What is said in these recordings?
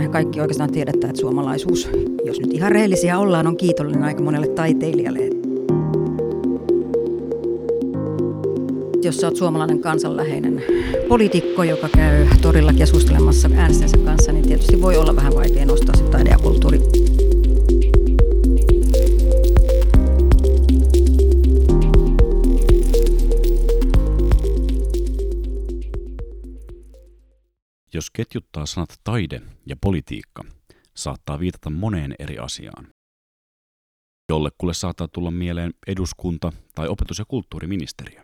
me kaikki oikeastaan tiedetään, että suomalaisuus, jos nyt ihan rehellisiä ollaan, on kiitollinen aika monelle taiteilijalle. Jos sä oot suomalainen kansanläheinen poliitikko, joka käy torilla keskustelemassa äänestäjänsä kanssa, niin tietysti voi olla vähän vaikea nostaa se taide ja kulttuuri ketjuttaa sanat taide ja politiikka, saattaa viitata moneen eri asiaan. Jollekulle saattaa tulla mieleen eduskunta tai opetus- ja kulttuuriministeriö.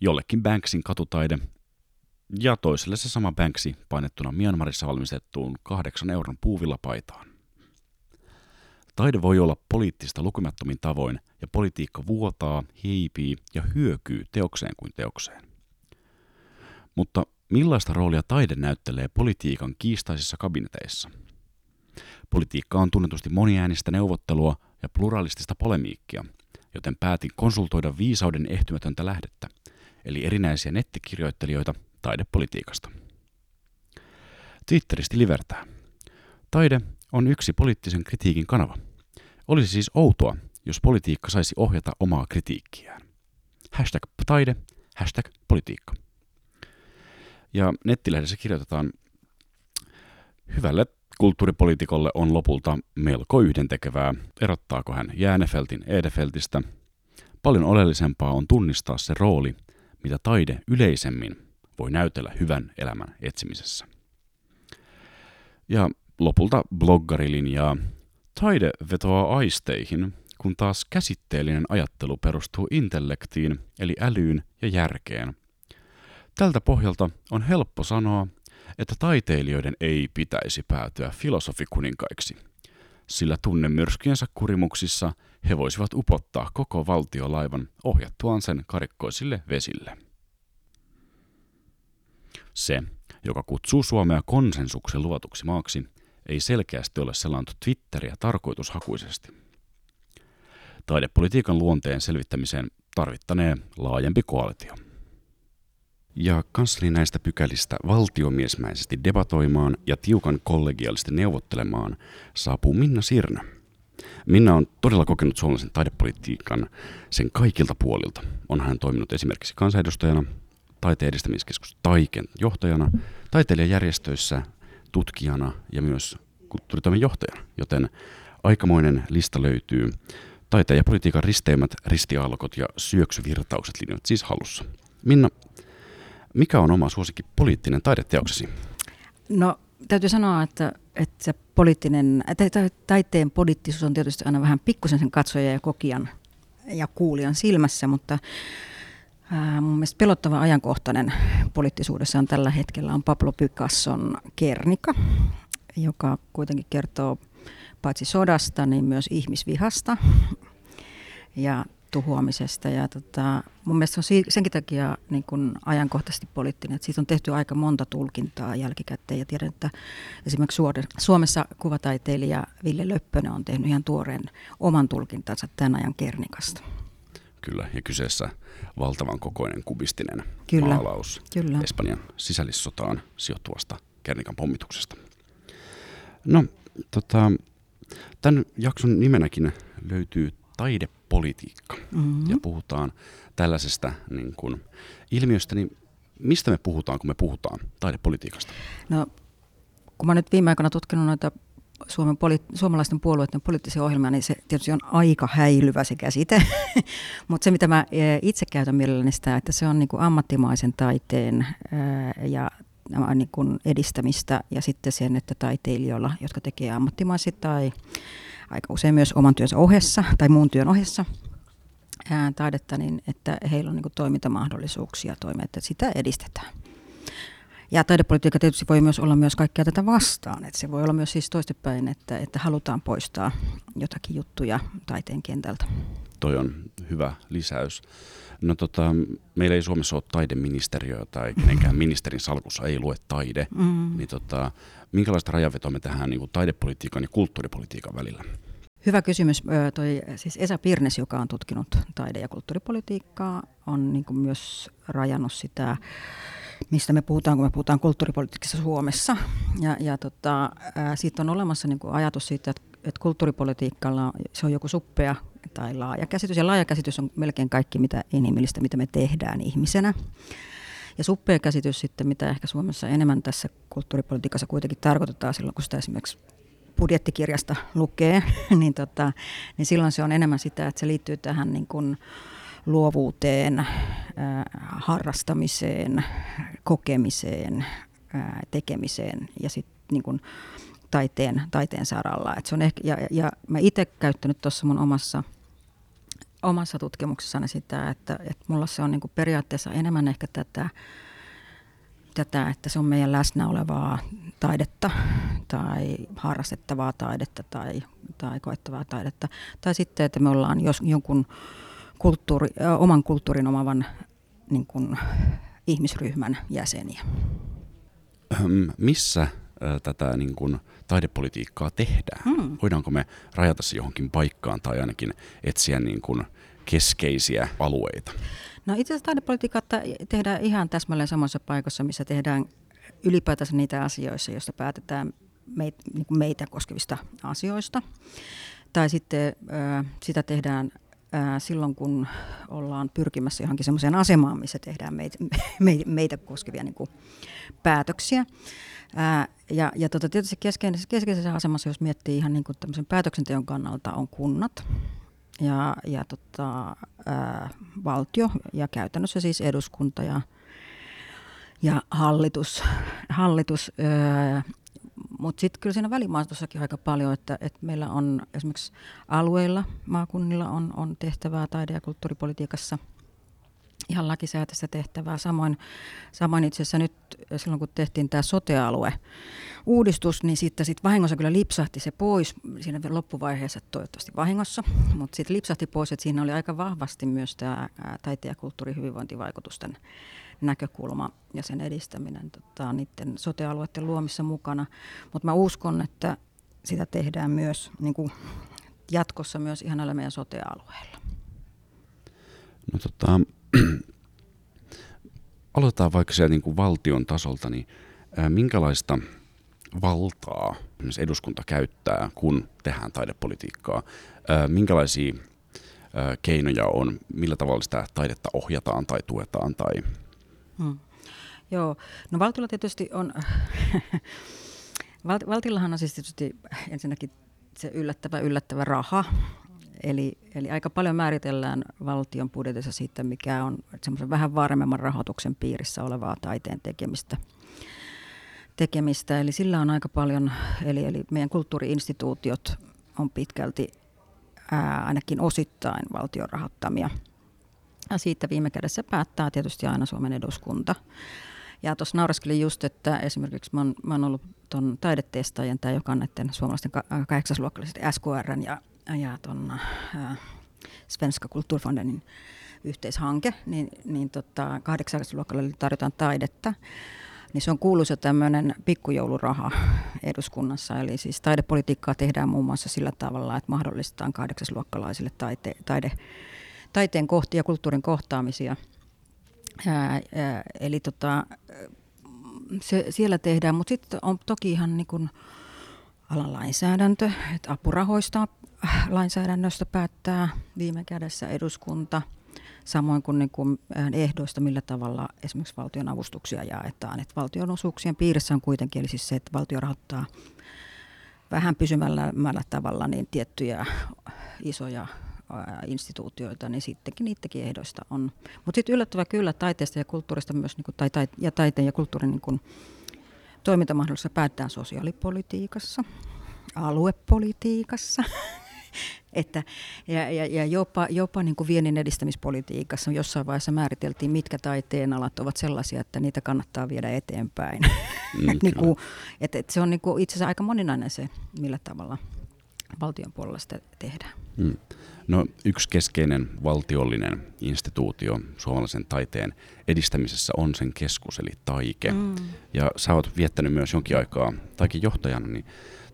Jollekin Banksin katutaide ja toiselle se sama Banksi painettuna Myanmarissa valmistettuun kahdeksan euron puuvillapaitaan. Taide voi olla poliittista lukemattomin tavoin ja politiikka vuotaa, hiipii ja hyökyy teokseen kuin teokseen. Mutta Millaista roolia taide näyttelee politiikan kiistaisissa kabineteissa? Politiikka on tunnetusti moniäänistä neuvottelua ja pluralistista polemiikkia, joten päätin konsultoida viisauden ehtymätöntä lähdettä, eli erinäisiä nettikirjoittelijoita taidepolitiikasta. Twitteristä livertää. Taide on yksi poliittisen kritiikin kanava. Olisi siis outoa, jos politiikka saisi ohjata omaa kritiikkiään. Hashtag taide, hashtag politiikka. Ja nettilehdessä kirjoitetaan, hyvälle kulttuuripoliitikolle on lopulta melko yhdentekevää, erottaako hän Jäänefeltin Edefeltistä. Paljon oleellisempaa on tunnistaa se rooli, mitä taide yleisemmin voi näytellä hyvän elämän etsimisessä. Ja lopulta bloggari linjaa, taide vetoaa aisteihin, kun taas käsitteellinen ajattelu perustuu intellektiin, eli älyyn ja järkeen – Tältä pohjalta on helppo sanoa, että taiteilijoiden ei pitäisi päätyä filosofikuninkaiksi, sillä tunnemyrskyjensä kurimuksissa he voisivat upottaa koko valtiolaivan ohjattuaan sen karikkoisille vesille. Se, joka kutsuu Suomea konsensuksen luvatuksi maaksi, ei selkeästi ole selannut Twitteriä tarkoitushakuisesti. Taidepolitiikan luonteen selvittämiseen tarvittanee laajempi koalitio ja kansleri näistä pykälistä valtiomiesmäisesti debatoimaan ja tiukan kollegiaalisesti neuvottelemaan saapuu Minna Sirnä. Minna on todella kokenut suomalaisen taidepolitiikan sen kaikilta puolilta. On hän toiminut esimerkiksi kansanedustajana, taiteen edistämiskeskus Taiken johtajana, taiteilijajärjestöissä, tutkijana ja myös kulttuuritoimen johtajana, joten aikamoinen lista löytyy. Taiteen ja politiikan risteymät, ristiaallokot ja syöksyvirtaukset linjat siis halussa. Minna, mikä on oma suosikki poliittinen taideteoksesi? No täytyy sanoa, että, että se poliittinen, taiteen poliittisuus on tietysti aina vähän pikkusen sen katsojan ja kokijan ja kuulijan silmässä, mutta ää, mun mielestä pelottava ajankohtainen poliittisuudessa on tällä hetkellä on Pablo Picasson Kernika, joka kuitenkin kertoo paitsi sodasta, niin myös ihmisvihasta. Ja tuhoamisesta. Ja tota, mun mielestä se on senkin takia niin kun ajankohtaisesti poliittinen, että siitä on tehty aika monta tulkintaa jälkikäteen. Ja tiedän, että esimerkiksi Suomessa kuvataiteilija Ville Löppönen on tehnyt ihan tuoreen oman tulkintansa tämän ajan Kernikasta. Kyllä, ja kyseessä valtavan kokoinen kubistinen Kyllä. maalaus Kyllä. Espanjan sisällissotaan sijoittuvasta Kernikan pommituksesta. No, tota, tämän jakson nimenäkin löytyy taide politiikka mm-hmm. ja puhutaan tällaisesta niin kuin, ilmiöstä, niin mistä me puhutaan, kun me puhutaan taidepolitiikasta? No, kun mä nyt viime aikoina tutkinut noita Suomen poli- suomalaisten puolueiden poliittisia ohjelmia, niin se tietysti on aika häilyvä se käsite. Mutta se, mitä mä e, itse käytän mielelläni sitä, että se on niin kuin ammattimaisen taiteen ja niin kuin edistämistä ja sitten sen, että taiteilijoilla, jotka tekee ammattimaisesti tai aika usein myös oman työnsä ohessa tai muun työn ohessa ää, taidetta, niin että heillä on niin kuin toimintamahdollisuuksia toimia, että sitä edistetään. Ja taidepolitiikka tietysti voi myös olla myös kaikkea tätä vastaan. Että se voi olla myös siis toistepäin, että, että halutaan poistaa jotakin juttuja taiteen kentältä. Toi on hyvä lisäys. No tota, meillä ei Suomessa ole taideministeriö tai kenenkään ministerin salkussa ei lue taide. Mm. Niin tota, minkälaista rajavetoa me tähän niin kuin taidepolitiikan ja kulttuuripolitiikan välillä? Hyvä kysymys. Toi, siis Esa Pirnes, joka on tutkinut taide- ja kulttuuripolitiikkaa, on niin kuin myös rajannut sitä mistä me puhutaan, kun me puhutaan kulttuuripolitiikassa Suomessa. Ja, ja tota, siitä on olemassa niin kuin ajatus siitä, että, että kulttuuripolitiikalla se on joku suppea tai laaja käsitys. Ja laaja käsitys on melkein kaikki mitä inhimillistä, mitä me tehdään ihmisenä. Ja suppea käsitys sitten, mitä ehkä Suomessa enemmän tässä kulttuuripolitiikassa kuitenkin tarkoitetaan silloin, kun sitä esimerkiksi budjettikirjasta lukee, niin, tota, niin silloin se on enemmän sitä, että se liittyy tähän niin kuin luovuuteen, äh, harrastamiseen, kokemiseen, äh, tekemiseen ja sitten niin taiteen, taiteen saralla. Et se on ehkä, ja, ja mä itse käyttänyt tuossa mun omassa omassa tutkimuksessani sitä, että, että mulla se on niin periaatteessa enemmän ehkä tätä, tätä, että se on meidän läsnä olevaa taidetta tai harrastettavaa taidetta tai, tai koettavaa taidetta. Tai sitten, että me ollaan jos, jonkun kulttuuri, oman kulttuurin omavan niin kuin, ihmisryhmän jäseniä. Missä tätä niin kuin, taidepolitiikkaa tehdään? Hmm. Voidaanko me rajata se johonkin paikkaan tai ainakin etsiä niin kuin, keskeisiä alueita? No itse asiassa taidepolitiikkaa tehdään ihan täsmälleen samassa paikassa, missä tehdään ylipäätänsä niitä asioissa, joista päätetään meitä, niin meitä koskevista asioista. Tai sitten sitä tehdään silloin, kun ollaan pyrkimässä johonkin sellaiseen asemaan, missä tehdään meitä, meitä koskevia niin kuin, päätöksiä. Ää, ja ja tota, tietysti keskeisessä, keskeisessä asemassa, jos miettii ihan niin kuin päätöksenteon kannalta, on kunnat ja, ja tota, ää, valtio ja käytännössä siis eduskunta ja, ja hallitus. hallitus mutta sitten kyllä siinä välimaastossakin aika paljon, että, että meillä on esimerkiksi alueilla, maakunnilla on, on tehtävää taide- ja kulttuuripolitiikassa – ihan lakisääteistä tehtävää. Samoin, samoin itse asiassa nyt silloin, kun tehtiin tämä sote-alue uudistus, niin sitten sit vahingossa kyllä lipsahti se pois siinä loppuvaiheessa, toivottavasti vahingossa, mutta sitten lipsahti pois, että siinä oli aika vahvasti myös tämä taiteen ja kulttuurin hyvinvointivaikutusten näkökulma ja sen edistäminen tota, niiden sote-alueiden luomissa mukana. Mutta mä uskon, että sitä tehdään myös niin kuin jatkossa myös ihan näillä meidän sote-alueilla. No tota, aloitetaan vaikka siellä niin kuin valtion tasolta, niin ää, minkälaista valtaa eduskunta käyttää, kun tehdään taidepolitiikkaa? Ää, minkälaisia ää, keinoja on, millä tavalla sitä taidetta ohjataan tai tuetaan? Tai... Hmm. Joo, no valtiolla tietysti on, valtillahan on siis tietysti ensinnäkin se yllättävä, yllättävä raha, Eli, eli aika paljon määritellään valtion budjetissa siitä, mikä on semmoisen vähän varmemman rahoituksen piirissä olevaa taiteen tekemistä. tekemistä. Eli sillä on aika paljon, eli, eli meidän kulttuuriinstituutiot on pitkälti ää, ainakin osittain valtion rahoittamia. Ja siitä viime kädessä päättää tietysti aina Suomen eduskunta. Ja tuossa nauraskelin just, että esimerkiksi mä oon, mä oon ollut tuon taidetestaajien, tämä joka on näiden suomalaisten kahdeksasluokkalaisen SKR ja ja tuon äh, Svenska Kulturfondenin yhteishanke, niin, niin tota, kahdeksasluokalla tarjotaan taidetta. Niin se on kuuluisa tämmöinen pikkujouluraha eduskunnassa. Eli siis taidepolitiikkaa tehdään muun muassa sillä tavalla, että mahdollistetaan kahdeksasluokkalaisille taite, taide, taiteen kohti ja kulttuurin kohtaamisia. Ää, ää, eli tota, se, siellä tehdään, mutta sitten on toki ihan niin kuin alan lainsäädäntö, että apurahoista lainsäädännöstä päättää viime kädessä eduskunta, samoin kuin, niin kuin ehdoista, millä tavalla esimerkiksi valtion avustuksia jaetaan. Että valtionosuuksien piirissä on kuitenkin eli siis se, että valtio rahoittaa vähän pysymällä tavalla niin tiettyjä isoja instituutioita, niin sittenkin niidenkin ehdoista on. Mutta sitten yllättävä kyllä taiteesta ja kulttuurista myös, niin kuin, tai, tai, ja taiteen ja kulttuurin niin kuin, toimintamahdollisuudessa päättää sosiaalipolitiikassa, aluepolitiikassa, että, ja, ja, ja jopa, jopa niin kuin viennin edistämispolitiikassa jossain vaiheessa määriteltiin, mitkä taiteen alat ovat sellaisia, että niitä kannattaa viedä eteenpäin. Mm, niin kuin, että, että se on niin kuin itse asiassa aika moninainen se, millä tavalla valtion puolella sitä tehdään. Mm. No, yksi keskeinen valtiollinen instituutio suomalaisen taiteen edistämisessä on sen keskus, eli Taike. Mm. Ja sä oot viettänyt myös jonkin aikaa Taiken johtajana, niin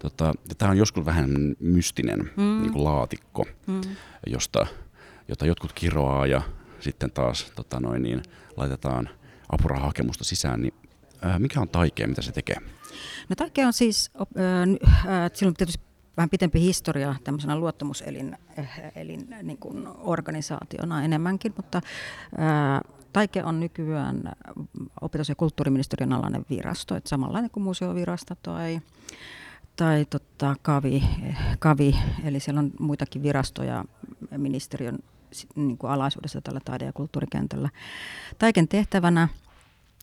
Tota, tämä on joskus vähän mystinen mm. niin kuin laatikko, mm. josta, jota jotkut kiroaa ja sitten taas tota noin, niin, laitetaan apurahahakemusta sisään, niin ää, mikä on taikea, mitä se tekee? No taikea on siis, äh, silloin tietysti vähän pitempi historia tämmöisenä luottamuselin elin, niin kuin organisaationa enemmänkin, mutta ää, Taike on nykyään opetus- ja kulttuuriministeriön alainen virasto, että samanlainen kuin museovirasto tai, tai tota, kavi, kavi, eli siellä on muitakin virastoja ministeriön niin kuin alaisuudessa tällä taide- ja kulttuurikentällä. Taiken tehtävänä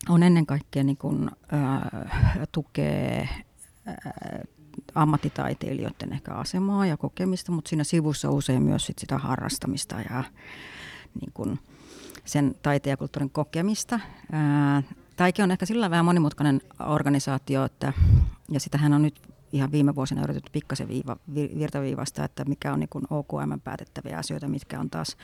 on ennen kaikkea niin kuin, ää, tukee ää, ammattitaiteilijoiden ehkä asemaa ja kokemista, mutta siinä sivussa usein myös sit sitä harrastamista ja niin kuin sen taiteen ja kulttuurin kokemista. Ää, Taike on ehkä sillä vähän monimutkainen organisaatio, että, ja sitähän on nyt ihan viime vuosina yritetty pikkasen viiva, virtaviivasta, että mikä on niin OKM päätettäviä asioita, mitkä on taas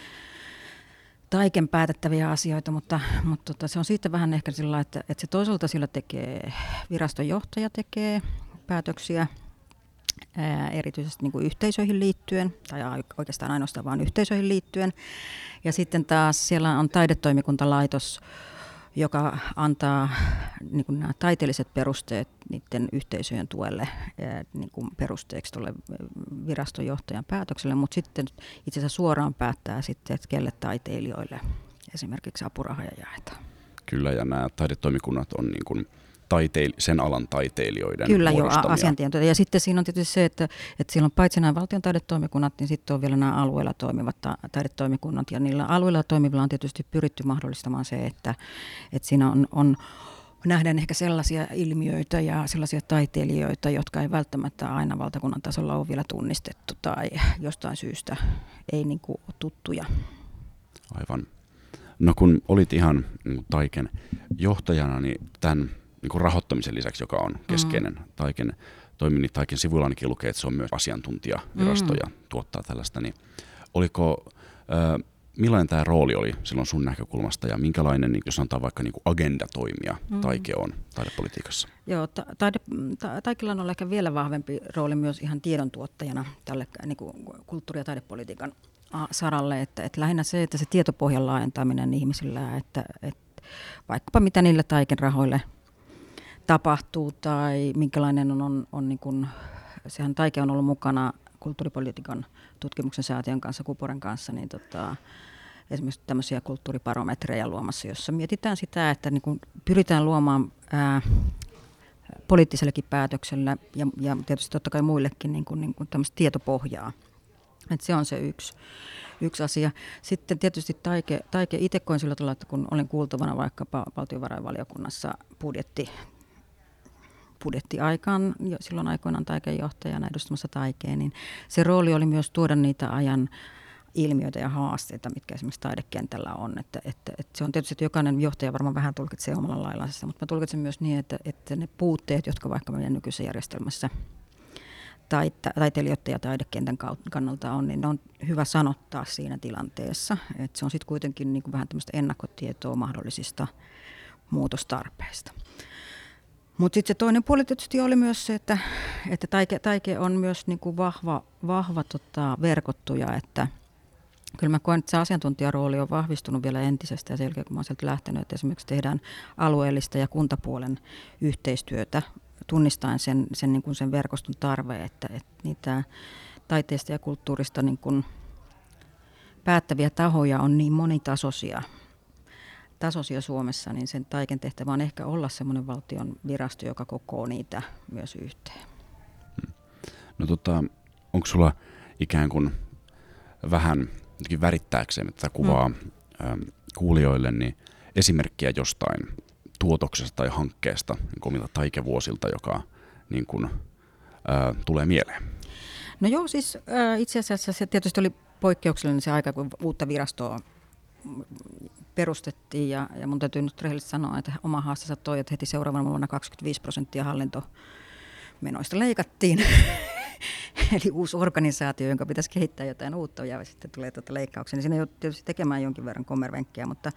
taiken päätettäviä asioita, mutta, mutta tota, se on siitä vähän ehkä sillä, että, että se toisaalta sillä tekee, viraston johtaja tekee päätöksiä ää, erityisesti niin kuin yhteisöihin liittyen, tai oikeastaan ainoastaan vain yhteisöihin liittyen. Ja sitten taas siellä on taidetoimikuntalaitos, joka antaa niin kuin nämä taiteelliset perusteet niiden yhteisöjen tuelle niin kuin perusteeksi tuolle virastonjohtajan päätökselle, mutta sitten itse asiassa suoraan päättää sitten, että kelle taiteilijoille esimerkiksi apurahoja jaetaan. Kyllä, ja nämä taidetoimikunnat on niin kuin taiteil- sen alan taiteilijoiden Kyllä jo asiantuntijoita. Ja sitten siinä on tietysti se, että, että siellä on paitsi nämä valtion taidetoimikunnat, niin sitten on vielä nämä alueella toimivat ta- taidetoimikunnat. Ja niillä alueilla toimivilla on tietysti pyritty mahdollistamaan se, että, että siinä on, on nähdään ehkä sellaisia ilmiöitä ja sellaisia taiteilijoita, jotka ei välttämättä aina valtakunnan tasolla ole vielä tunnistettu tai jostain syystä ei niin kuin tuttuja. Aivan. No kun olit ihan niin Taiken johtajana, niin tämän niin rahoittamisen lisäksi, joka on mm. keskeinen mm. Taiken toiminnin Taiken sivuilla ainakin lukee, että se on myös asiantuntijavirasto mm. ja tuottaa tällaista, niin oliko, äh, millainen tämä rooli oli silloin sun näkökulmasta ja minkälainen, niin jos sanotaan vaikka niin agenda toimia mm. Taike on taidepolitiikassa? Joo, ta- taide, ta- Taikella on ehkä vielä vahvempi rooli myös ihan tiedon tuottajana tälle niin kuin kulttuuri- ja taidepolitiikan saralle, että, että lähinnä se, että se tietopohjan laajentaminen ihmisillä, että, että vaikkapa mitä niille taiken rahoille tapahtuu tai minkälainen on, on, on niin kuin, sehän Taike on ollut mukana kulttuuripolitiikan tutkimuksen säätiön kanssa, Kuporen kanssa, niin tota, esimerkiksi tämmöisiä kulttuuriparometreja luomassa, jossa mietitään sitä, että niin kuin pyritään luomaan ää, poliittisellekin päätökselle ja, ja tietysti totta kai muillekin niin kuin, niin kuin tämmöistä tietopohjaa. Et se on se yksi, yksi asia. Sitten tietysti Taike, taike itse koin sillä tavalla, että kun olin kuultavana vaikkapa valtiovarainvaliokunnassa budjetti budjettiaikaan, jo silloin aikoinaan taikejohtajana edustamassa taikeen, niin se rooli oli myös tuoda niitä ajan ilmiöitä ja haasteita, mitkä esimerkiksi taidekentällä on. Että, että, että se on tietysti, että jokainen johtaja varmaan vähän tulkitsee omalla laillaan mutta mä tulkitsen myös niin, että, että ne puutteet, jotka vaikka meidän nykyisessä järjestelmässä taite, taiteilijoiden ja taidekentän kannalta on, niin ne on hyvä sanottaa siinä tilanteessa. Että se on sitten kuitenkin niin kuin vähän tämmöistä ennakkotietoa mahdollisista muutostarpeista. Mutta sitten se toinen puoli tietysti oli myös se, että, että taike, taike on myös niinku vahva, vahva tota, verkottuja, että kyllä mä koen, että se asiantuntijarooli on vahvistunut vielä entisestä ja sen jälkeen kun mä olen sieltä lähtenyt, että esimerkiksi tehdään alueellista ja kuntapuolen yhteistyötä tunnistaen sen, sen, niin kuin sen verkoston tarve, että, että niitä taiteesta ja kulttuurista niin kuin päättäviä tahoja on niin monitasoisia – tasoisia Suomessa, niin sen taiken tehtävä on ehkä olla semmoinen valtion virasto, joka kokoo niitä myös yhteen. Hmm. No tota, onko sulla ikään kuin vähän värittääkseen tätä kuvaa mm. ähm, kuulijoille, niin esimerkkiä jostain tuotoksesta tai hankkeesta niin omilta taikevuosilta, joka niin kuin, äh, tulee mieleen? No joo, siis äh, itse asiassa se tietysti oli poikkeuksellinen se aika, kun uutta virastoa perustettiin ja, ja mun täytyy nyt rehellisesti sanoa, että oma haasteensa toi, että heti seuraavana vuonna 25 prosenttia hallintomenoista leikattiin. Eli uusi organisaatio, jonka pitäisi kehittää jotain uutta ja sitten tulee tuota leikkauksia. Niin siinä joutui tietysti tekemään jonkin verran kommervenkkiä, mutta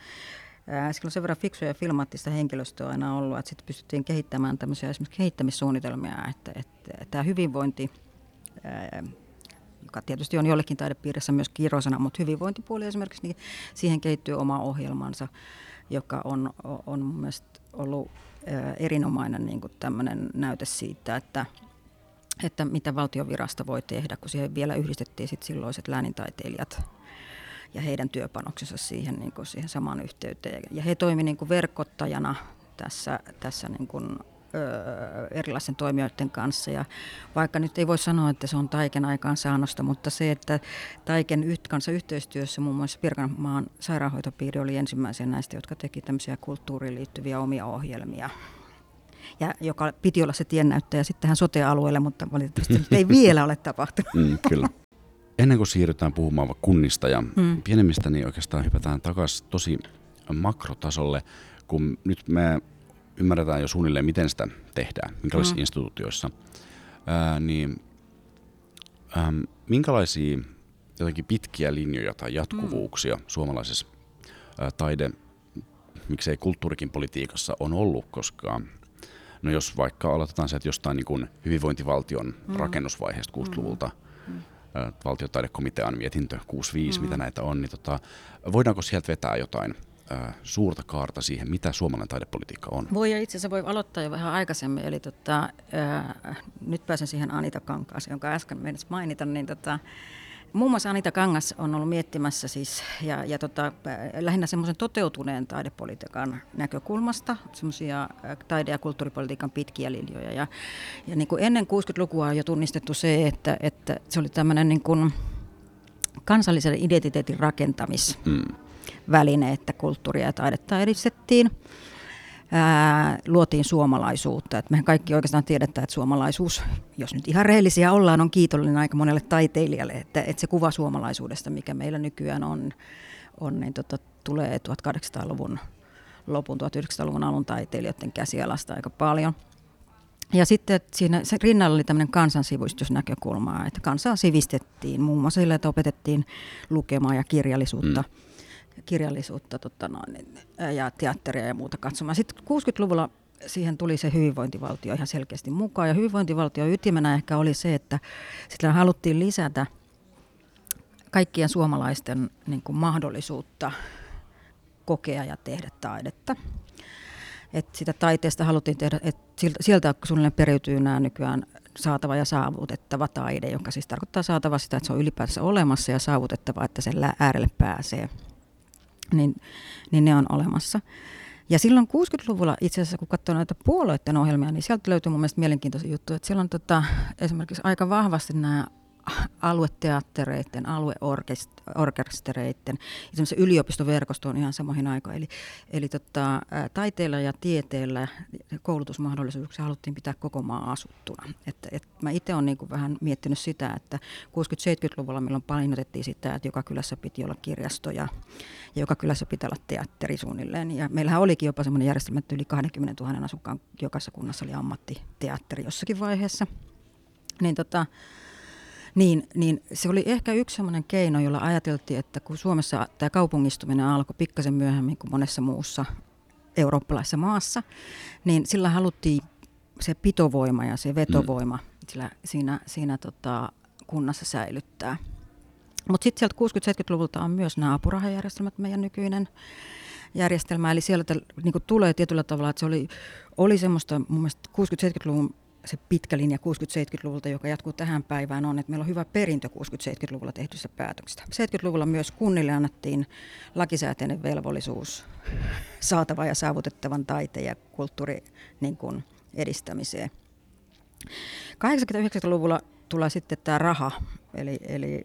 ää, on sen verran fiksuja ja filmaattista henkilöstöä aina ollut, että sitten pystyttiin kehittämään tämmöisiä esimerkiksi kehittämissuunnitelmia, että, että, että tämä hyvinvointi joka tietysti on jollekin taidepiirissä myös kirosana, mutta hyvinvointipuoli esimerkiksi, niin siihen kehittyy oma ohjelmansa. joka on, on mun mielestä ollut erinomainen niin tämmöinen näyte siitä, että, että mitä valtiovirasto voi tehdä, kun siihen vielä yhdistettiin sit silloiset läänintaiteilijat ja heidän työpanoksensa siihen, niin kuin siihen samaan yhteyteen. Ja he toimivat niin verkottajana tässä, tässä niin kuin erilaisten toimijoiden kanssa. Ja vaikka nyt ei voi sanoa, että se on Taiken aikaansaannosta, mutta se, että Taiken kanssa yhteistyössä muun muassa Pirkanmaan sairaanhoitopiiri oli ensimmäisiä näistä, jotka teki tämmöisiä kulttuuriin liittyviä omia ohjelmia ja joka piti olla se tiennäyttäjä sitten tähän sote-alueelle, mutta valitettavasti ei vielä ole tapahtunut. Mm, kyllä. Ennen kuin siirrytään puhumaan kunnista ja mm. pienemmistä, niin oikeastaan hypätään takaisin tosi makrotasolle, kun nyt me ymmärretään jo suunnilleen, miten sitä tehdään, minkälaisissa mm. instituutioissa, ää, niin äm, minkälaisia jotenkin pitkiä linjoja tai jatkuvuuksia mm. suomalaisessa ää, taide, miksei kulttuurikin politiikassa on ollut, koska no jos vaikka aloitetaan se, että jostain niin kuin hyvinvointivaltion mm. rakennusvaiheesta 60-luvulta, mm. mm. valtiotaidekomitean mietintö 65, mm. mitä näitä on, niin tota, voidaanko sieltä vetää jotain äh, suurta kaarta siihen, mitä suomalainen taidepolitiikka on? Voi ja itse asiassa voi aloittaa jo vähän aikaisemmin. Eli tota, äh, nyt pääsen siihen Anita Kankaaseen, jonka äsken menisin mainita. Niin tota, Muun muassa Anita Kangas on ollut miettimässä siis, ja, ja tota, lähinnä semmoisen toteutuneen taidepolitiikan näkökulmasta, semmoisia taide- ja kulttuuripolitiikan pitkiä linjoja. Ja, ja niin kuin ennen 60-lukua on jo tunnistettu se, että, että se oli tämmöinen niin kuin kansallisen identiteetin rakentamis. Mm väline, että kulttuuria ja taidetta edistettiin. Ää, luotiin suomalaisuutta. Et mehän kaikki oikeastaan tiedetään, että suomalaisuus, jos nyt ihan rehellisiä ollaan, on kiitollinen aika monelle taiteilijalle, että, että se kuva suomalaisuudesta, mikä meillä nykyään on, on niin tota, tulee 1800-luvun lopun 1900-luvun alun taiteilijoiden käsialasta aika paljon. Ja sitten siinä rinnalla oli tämmöinen kansansivustusnäkökulma, että kansaa sivistettiin muun muassa sillä, että opetettiin lukemaan ja kirjallisuutta. Mm kirjallisuutta tota noin, ja teatteria ja muuta katsomaan. Sitten 60-luvulla siihen tuli se hyvinvointivaltio ihan selkeästi mukaan. Ja hyvinvointivaltio ytimenä ehkä oli se, että sillä haluttiin lisätä kaikkien suomalaisten niin kuin, mahdollisuutta kokea ja tehdä taidetta. Et sitä taiteesta haluttiin tehdä, että sieltä suunnilleen periytyy nämä nykyään saatava ja saavutettava taide, joka siis tarkoittaa saatava sitä, että se on ylipäänsä olemassa ja saavutettava, että sen äärelle pääsee niin, niin ne on olemassa. Ja silloin 60-luvulla itse asiassa, kun katsoo näitä puolueiden ohjelmia, niin sieltä löytyy mun mielestä mielenkiintoisia juttuja. Että siellä on tota, esimerkiksi aika vahvasti nämä alueteattereiden, alueorkestereiden ja yliopistoverkosto on ihan samoihin aikoihin. Eli, eli tota, taiteella ja tieteellä koulutusmahdollisuuksia haluttiin pitää koko maa asuttuna. Et, et mä itse olen niinku vähän miettinyt sitä, että 60-70-luvulla milloin painotettiin sitä, että joka kylässä piti olla kirjastoja ja joka kylässä pitää olla teatteri suunnilleen. Ja meillähän olikin jopa semmoinen järjestelmä, että yli 20 000 asukkaan jokaisessa kunnassa oli ammattiteatteri jossakin vaiheessa. Niin tota, niin, niin se oli ehkä yksi sellainen keino, jolla ajateltiin, että kun Suomessa tämä kaupungistuminen alkoi pikkasen myöhemmin kuin monessa muussa eurooppalaisessa maassa, niin sillä haluttiin se pitovoima ja se vetovoima mm. sillä, siinä, siinä tota, kunnassa säilyttää. Mutta sitten sieltä 60-70-luvulta on myös nämä apurahajärjestelmät, meidän nykyinen järjestelmä. Eli sieltä niin tulee tietyllä tavalla, että se oli, oli semmoista mun mielestä 60-70-luvun se pitkä linja 60-70-luvulta, joka jatkuu tähän päivään, on, että meillä on hyvä perintö 60-70-luvulla tehtyistä päätöksistä. 70-luvulla myös kunnille annettiin lakisääteinen velvollisuus saatava ja saavutettavan taiteen ja kulttuuri niin kuin, edistämiseen. 80-90-luvulla tulee sitten tämä raha, eli, eli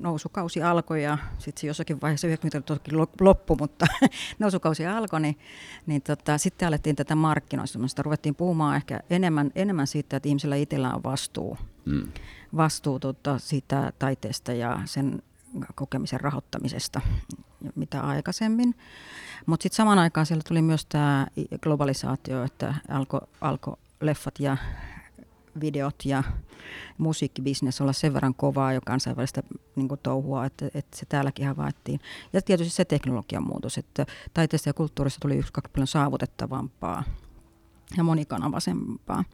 nousukausi alkoi ja sitten se jossakin vaiheessa 90 toki loppu, mutta nousukausi alkoi, niin, niin tota, sitten alettiin tätä markkinoista. Ruvettiin puhumaan ehkä enemmän, enemmän siitä, että ihmisellä itsellä on vastuu, mm. vastuu tota, siitä taiteesta ja sen kokemisen rahoittamisesta, mitä aikaisemmin. Mutta sitten samaan aikaan siellä tuli myös tämä globalisaatio, että alkoi alko leffat ja videot ja musiikkibisnes olla sen verran kovaa jo kansainvälistä niin touhua, että, että se täälläkin havaittiin. Ja tietysti se teknologian muutos, että taiteessa ja kulttuurissa tuli yksi kaksi paljon saavutettavampaa ja monikanavaisempaa.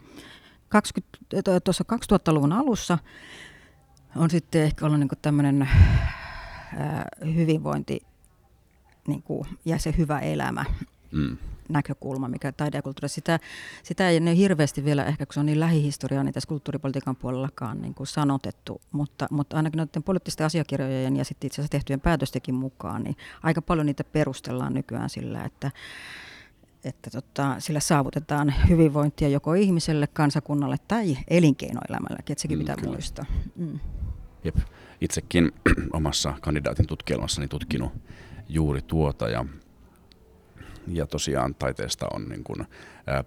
20, tuossa 2000-luvun alussa on sitten ehkä ollut niin tämmöinen hyvinvointi niin kuin, ja se hyvä elämä Mm. Näkökulma, mikä taide ja kulttuuri, sitä, sitä ei ne hirveästi vielä, ehkä kun se on niin lähihistoriaa, niin tässä kulttuuripolitiikan puolellakaan niin kuin sanotettu, mutta, mutta ainakin noiden poliittisten asiakirjojen ja sitten itse asiassa tehtyjen päätöstekin mukaan, niin aika paljon niitä perustellaan nykyään sillä, että että tota, sillä saavutetaan hyvinvointia joko ihmiselle, kansakunnalle tai elinkeinoelämällekin, että sekin Mm, pitää kyllä. muistaa. Mm. Jep. Itsekin omassa kandidaatin tutkielmassani tutkinut juuri tuota ja, ja tosiaan taiteesta on niin kuin, ää,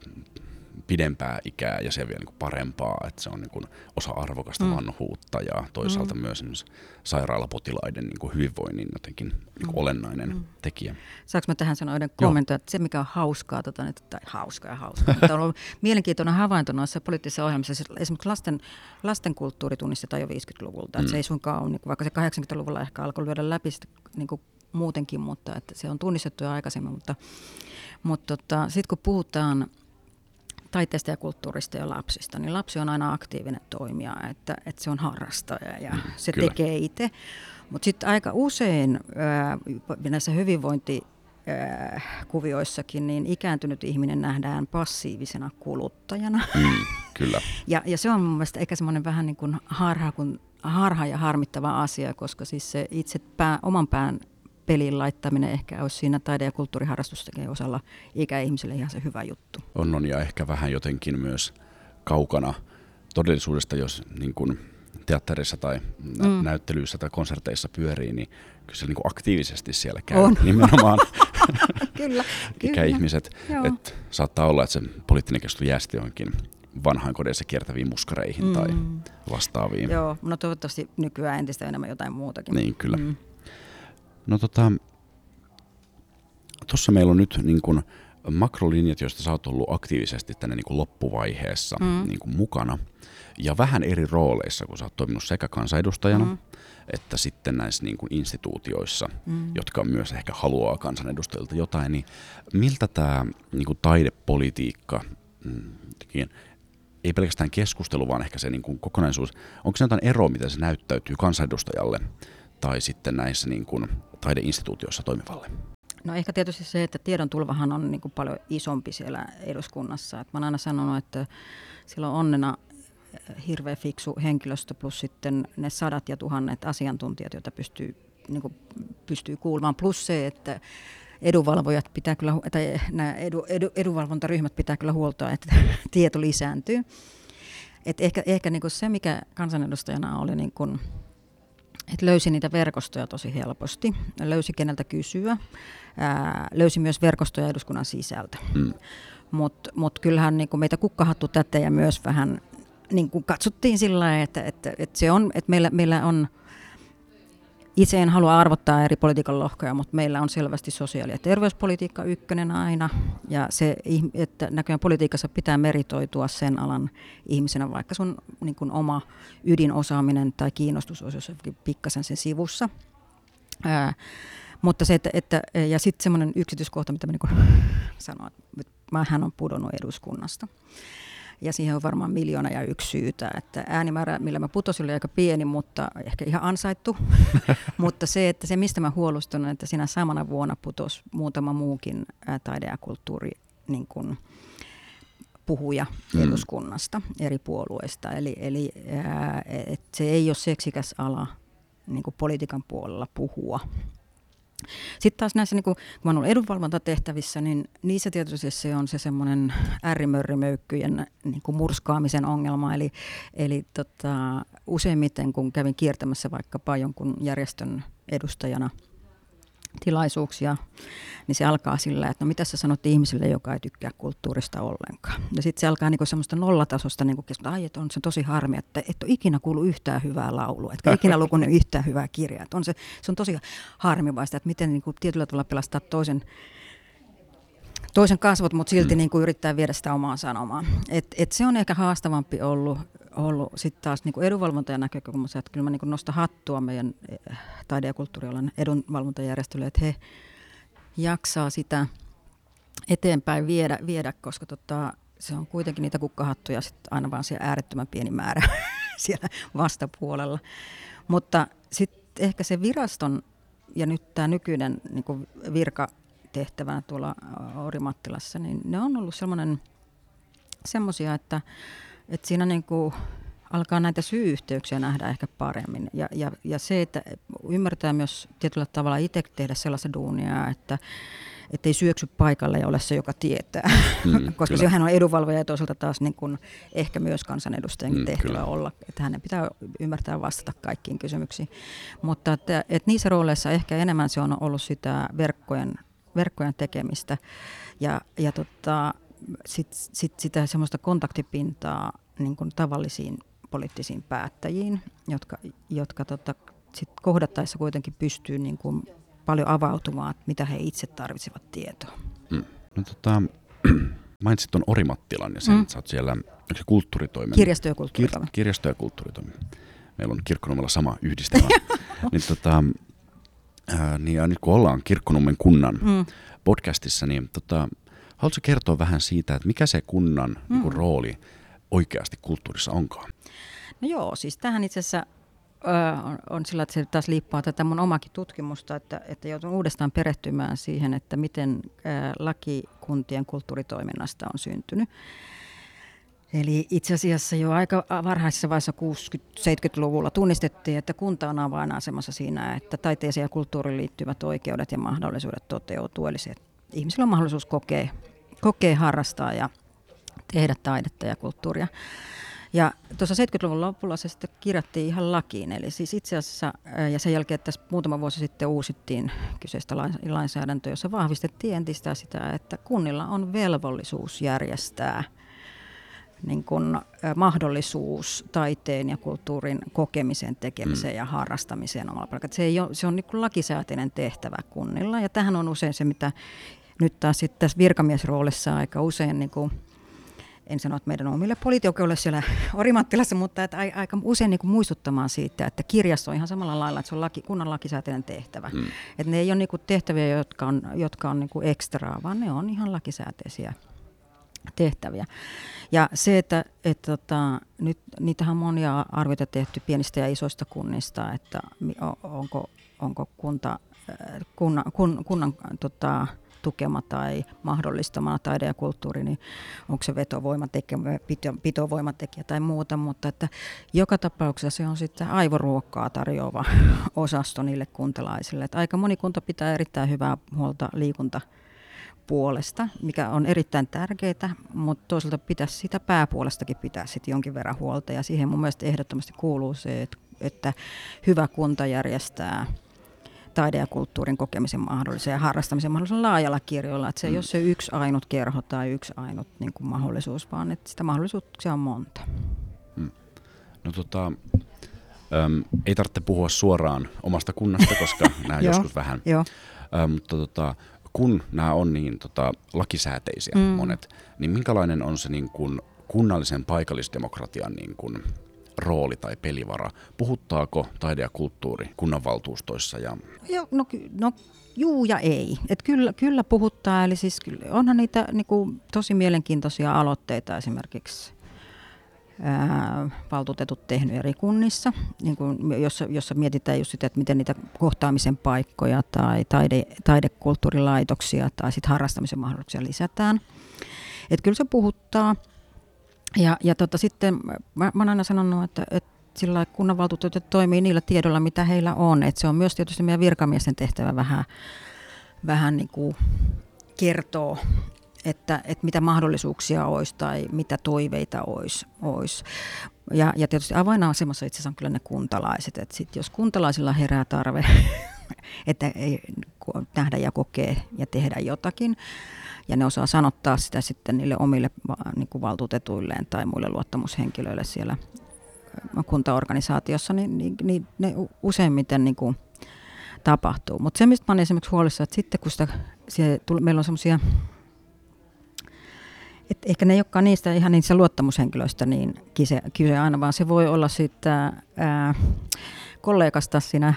pidempää ikää ja se vielä niin kuin parempaa, että se on niin kuin osa arvokasta Mm. vanhuutta ja toisaalta Mm. myös sairaalapotilaiden niin kuin hyvinvoinnin jotenkin niin kuin Mm. olennainen Mm. tekijä. Saanko mä tähän sanoa yhden kommentin, että se mikä on hauskaa, tota, nyt- tai hauskaa ja hauskaa, mutta on ollut mielenkiintoinen havainto noissa poliittisissa ohjelmissa, siis esimerkiksi lasten, lasten kulttuuri tunnistetaan jo 50-luvulta, mm. että se Mm. ei suinkaan ole, niin kuin, vaikka se 80-luvulla ehkä alkoi lyödä läpi sitä, niin kuin muutenkin, mutta että se on tunnistettu jo aikaisemmin, mutta, mutta tota, sitten kun puhutaan taiteesta ja kulttuurista ja lapsista, niin lapsi on aina aktiivinen toimija, että, että se on harrastaja ja se kyllä. tekee itse. Mutta sitten aika usein ää, näissä hyvinvointi kuvioissakin, niin ikääntynyt ihminen nähdään passiivisena kuluttajana. Mm, kyllä. Ja, ja se on mun mielestä ehkä semmoinen vähän niin kuin harha, kun, harha ja harmittava asia, koska siis se itse pää, oman pään pelin laittaminen ehkä olisi siinä taide- ja kulttuuriharrastustakin osalla ikäihmiselle ihan se hyvä juttu. On, on ja ehkä vähän jotenkin myös kaukana todellisuudesta, jos niin kuin teatterissa tai nä- Mm. näyttelyissä tai konserteissa pyörii, niin kyllä se niin kuin aktiivisesti siellä käy On. nimenomaan Kyllä, ikäihmiset. Joo. Et saattaa olla, että se poliittinen keskustelu jäästi johonkin vanhainkodeissa kiertäviin muskareihin mm. tai vastaaviin. Joo, no toivottavasti nykyään entistä enemmän jotain muutakin. Niin, kyllä. Mm. No tota, tuossa meillä on nyt niin kuin makrolinjat, joista sä oot ollut aktiivisesti tänne niin kuin loppuvaiheessa Mm. niin kuin mukana. Ja vähän eri rooleissa, kun sä oot toiminut sekä kansanedustajana Mm. että sitten näissä niin kuin instituutioissa, Mm. jotka myös ehkä haluaa kansanedustajilta jotain, niin miltä tämä niin kuin taidepolitiikka, mm, ei pelkästään keskustelu, vaan ehkä se niin kuin kokonaisuus, onko se jotain eroa, miten se näyttäytyy kansanedustajalle tai sitten näissä niin kuin taideinstituutioissa toimivalle? No ehkä tietysti se, että tiedon tulvahan on niin kuin paljon isompi siellä eduskunnassa. Et mä oon aina sanonut, että sillä on onnena eh, hirveän fiksu henkilöstö plus sitten ne sadat ja tuhannet asiantuntijat, joita pystyy, niin kuin pystyy kuulemaan. Plus se, että edunvalvojat pitää kyllä, tai nämä edu, edu, edunvalvontaryhmät pitää kyllä huoltaa, että tieto lisääntyy. Et ehkä ehkä niin kuin se, mikä kansanedustajana oli niin kuin, että löysi niitä verkostoja tosi helposti, löysi keneltä kysyä, ää, löysi myös verkostoja eduskunnan sisältä. Mm. Mutta mut kyllähän niin meitä kukkahattu tätejä myös vähän niin kuin katsottiin sillä lailla, että, että, että, se on, että meillä, meillä on, itse en halua arvottaa eri politiikan lohkoja, mutta meillä on selvästi sosiaali- ja terveyspolitiikka ykkönen aina. Ja se, että näköjään politiikassa pitää meritoitua sen alan ihmisenä, vaikka sun niin kuin oma ydinosaaminen tai kiinnostus olisi jossakin pikkasen sen sivussa. Ää, mutta se, että, että ja sitten semmoinen yksityiskohta, mitä mä niin sanoin, että mähän on pudonnut eduskunnasta. Ja siihen on varmaan miljoona ja yksi syytä, että äänimäärä, millä mä putosin, oli aika pieni, mutta ehkä ihan ansaittu. mutta se, että se mistä mä huolustun, että siinä samana vuonna putosi muutama muukin taide- ja kulttuuri niin kuin, puhuja Mm. eduskunnasta eri puolueista. Eli, eli ää, et se ei ole seksikäs ala niin kuin politiikan puolella puhua. Sitten taas näissä, niin kun, kun oon ollut edunvalvontatehtävissä, niin niissä tietysti se on se semmoinen äärimörrimöykkyjen niin murskaamisen ongelma. Eli, eli tota, useimmiten, kun kävin kiertämässä vaikkapa jonkun järjestön edustajana tilaisuuksia, niin se alkaa sillä, että no mitä sä sanot ihmiselle, joka ei tykkää kulttuurista ollenkaan. Ja sitten se alkaa niinku semmoista nollatasosta niinku keskustelua, ai että on se tosi harmi, että et ole ikinä kuullut yhtään hyvää laulua, etkä ikinä lukunut yhtään hyvää kirjaa. Että on se, se on tosi harmivaista, että miten niinku tietyllä tavalla pelastaa toisen toisen kasvot, mutta silti mm. niin kuin yrittää viedä sitä omaa sanomaa. Et, et se on ehkä haastavampi ollut, ollut sitten taas niin edunvalvontajan näkökulmasta, että kyllä mä niin nostan hattua meidän eh, taide- ja kulttuurialan edunvalvontajärjestölle, että he jaksaa sitä eteenpäin viedä, viedä koska tota, se on kuitenkin niitä kukkahattuja sit aina vaan siellä äärettömän pieni määrä siellä vastapuolella. Mutta sitten ehkä se viraston ja nyt tämä nykyinen niin kuin virkatehtävä tuolla Orimattilassa, niin ne on ollut semmoinen semmoisia, että, että siinä niin kuin alkaa näitä syy-yhteyksiä nähdä ehkä paremmin. Ja, ja, ja se, että ymmärtää myös tietyllä tavalla itse tehdä sellaista duunia, että ei syöksy paikalle ja ole se, joka tietää. Mm, Koska sehän on edunvalvoja ja toisaalta taas niin kuin ehkä myös kansanedustajan mm, tehtävä kyllä. olla. Että hänen pitää ymmärtää vastata kaikkiin kysymyksiin. Mutta että, että niissä rooleissa ehkä enemmän se on ollut sitä verkkojen, verkkojen tekemistä ja, ja tota, sit, sit sitä semmoista kontaktipintaa niin kuin tavallisiin poliittisiin päättäjiin, jotka, jotka tota, sit kohdattaessa kuitenkin pystyy niin kuin paljon avautumaan, mitä he itse tarvitsevat tietoa. Mm. No, tota, mainitsit tuon Orimattilan ja sen, mm. että sä oot siellä onko se kulttuuritoimen? Kirjasto- ja kulttuuritoimen. Kir- kirjasto- ja kulttuuritoimen. Meillä on Kirkkonummella sama yhdistelmä. niin, tota, ää, niin ja nyt kun ollaan Kirkkonummen kunnan mm. podcastissa, niin tota, haluatko kertoa vähän siitä, että mikä se kunnan mm. niin kuin, rooli oikeasti kulttuurissa onkaan? No joo, siis tähän itse asiassa on, on sillä, että se taas liippaa tätä mun omakin tutkimusta, että, että joutun uudestaan perehtymään siihen, että miten laki kuntien kulttuuritoiminnasta on syntynyt. Eli itse asiassa jo aika varhaisessa vaiheessa 60-70-luvulla tunnistettiin, että kunta on avainasemassa siinä, että taiteeseen ja kulttuuriin liittyvät oikeudet ja mahdollisuudet toteutuu. Eli se, ihmisillä on mahdollisuus kokea, kokea harrastaa ja tehdä taidetta ja kulttuuria. Ja tuossa 70-luvun lopulla se sitten kirjattiin ihan lakiin, eli siis itse asiassa, ja sen jälkeen tässä muutama vuosi sitten uusittiin kyseistä lainsäädäntöä, jossa vahvistettiin entistä sitä, että kunnilla on velvollisuus järjestää niin kuin, mahdollisuus taiteen ja kulttuurin kokemiseen, tekemiseen mm. ja harrastamiseen omalla paikalla. Se, ei ole, se on niin lakisääteinen tehtävä kunnilla, ja tähän on usein se, mitä nyt taas sitten tässä virkamiesroolissa aika usein niin kuin en sano, että meidän omille poliitikoille siellä Orimattilassa, mutta että aika usein niin kuin muistuttamaan siitä, että kirjasto on ihan samalla lailla, että se on laki, kunnan lakisääteinen tehtävä. Hmm. Että ne ei ole niin kuin tehtäviä, jotka on, jotka on niin kuin ekstraa, vaan ne on ihan lakisääteisiä tehtäviä. Ja se, että, että tota, nyt niitähän on monia arvioita tehty pienistä ja isoista kunnista, että onko, onko kunta, kunnan, kun, kunnan tota, tukema tai mahdollistamana taide ja kulttuuri, niin onko se vetovoimatekijä, pito, pitovoimatekijä tai muuta, mutta että joka tapauksessa se on sitten aivoruokkaa tarjoava osasto niille kuntalaisille. Että aika moni kunta pitää erittäin hyvää huolta liikunta puolesta, mikä on erittäin tärkeää, mutta toisaalta pitäisi sitä pääpuolestakin pitää sitten jonkin verran huolta. Ja siihen mun mielestä ehdottomasti kuuluu se, että, että hyvä kunta järjestää taide- ja kulttuurin kokemisen mahdollisen ja harrastamisen mahdollisen laajalla kirjolla. Että se ei mm. ole se yksi ainut kerho tai yksi ainut niin kuin mahdollisuus, vaan että sitä mahdollisuuksia on monta. Mm. No tota, äm, ei tarvitse puhua suoraan omasta kunnasta, koska nämä joskus vähän. Joo. Äm, mutta tota, kun nämä on niin tota, lakisääteisiä mm. monet, niin minkälainen on se niin kuin, kunnallisen paikallisdemokratian niin kuin, rooli tai pelivara? Puhuttaako taide ja kulttuuri kunnanvaltuustoissa? Ja... Joo, no, no juu ja ei. Et kyllä, kyllä puhuttaa, eli siis onhan niitä niin kuin, tosi mielenkiintoisia aloitteita esimerkiksi ää, valtuutetut tehnyt eri kunnissa, niin jossa, jossa mietitään just sitä, että miten niitä kohtaamisen paikkoja tai taide, taidekulttuurilaitoksia tai sit harrastamisen mahdollisuuksia lisätään. Et kyllä se puhuttaa. Ja, ja tota, sitten mä, mä olen aina sanonut, että, että sillä kunnanvaltuutetut toimii niillä tiedoilla, mitä heillä on. Et se on myös tietysti meidän virkamiesten tehtävä vähän, vähän niin kuin kertoo, että, että mitä mahdollisuuksia olisi tai mitä toiveita olisi. olisi. Ja, ja tietysti avainasemassa itse asiassa on kyllä ne kuntalaiset. Että sit jos kuntalaisilla herää tarve, että ei nähdä ja kokee ja tehdä jotakin, ja ne osaa sanottaa sitä sitten niille omille niin kuin valtuutetuilleen tai muille luottamushenkilöille siellä kuntaorganisaatiossa, niin, niin, niin ne useimmiten niin kuin tapahtuu. Mutta se, mistä mä olen esimerkiksi huolissa, että sitten kun sitä, se, meillä on semmoisia, että ehkä ne ei olekaan niistä ihan niistä luottamushenkilöistä niin kyse, kyse aina, vaan se voi olla sitten kollegasta siinä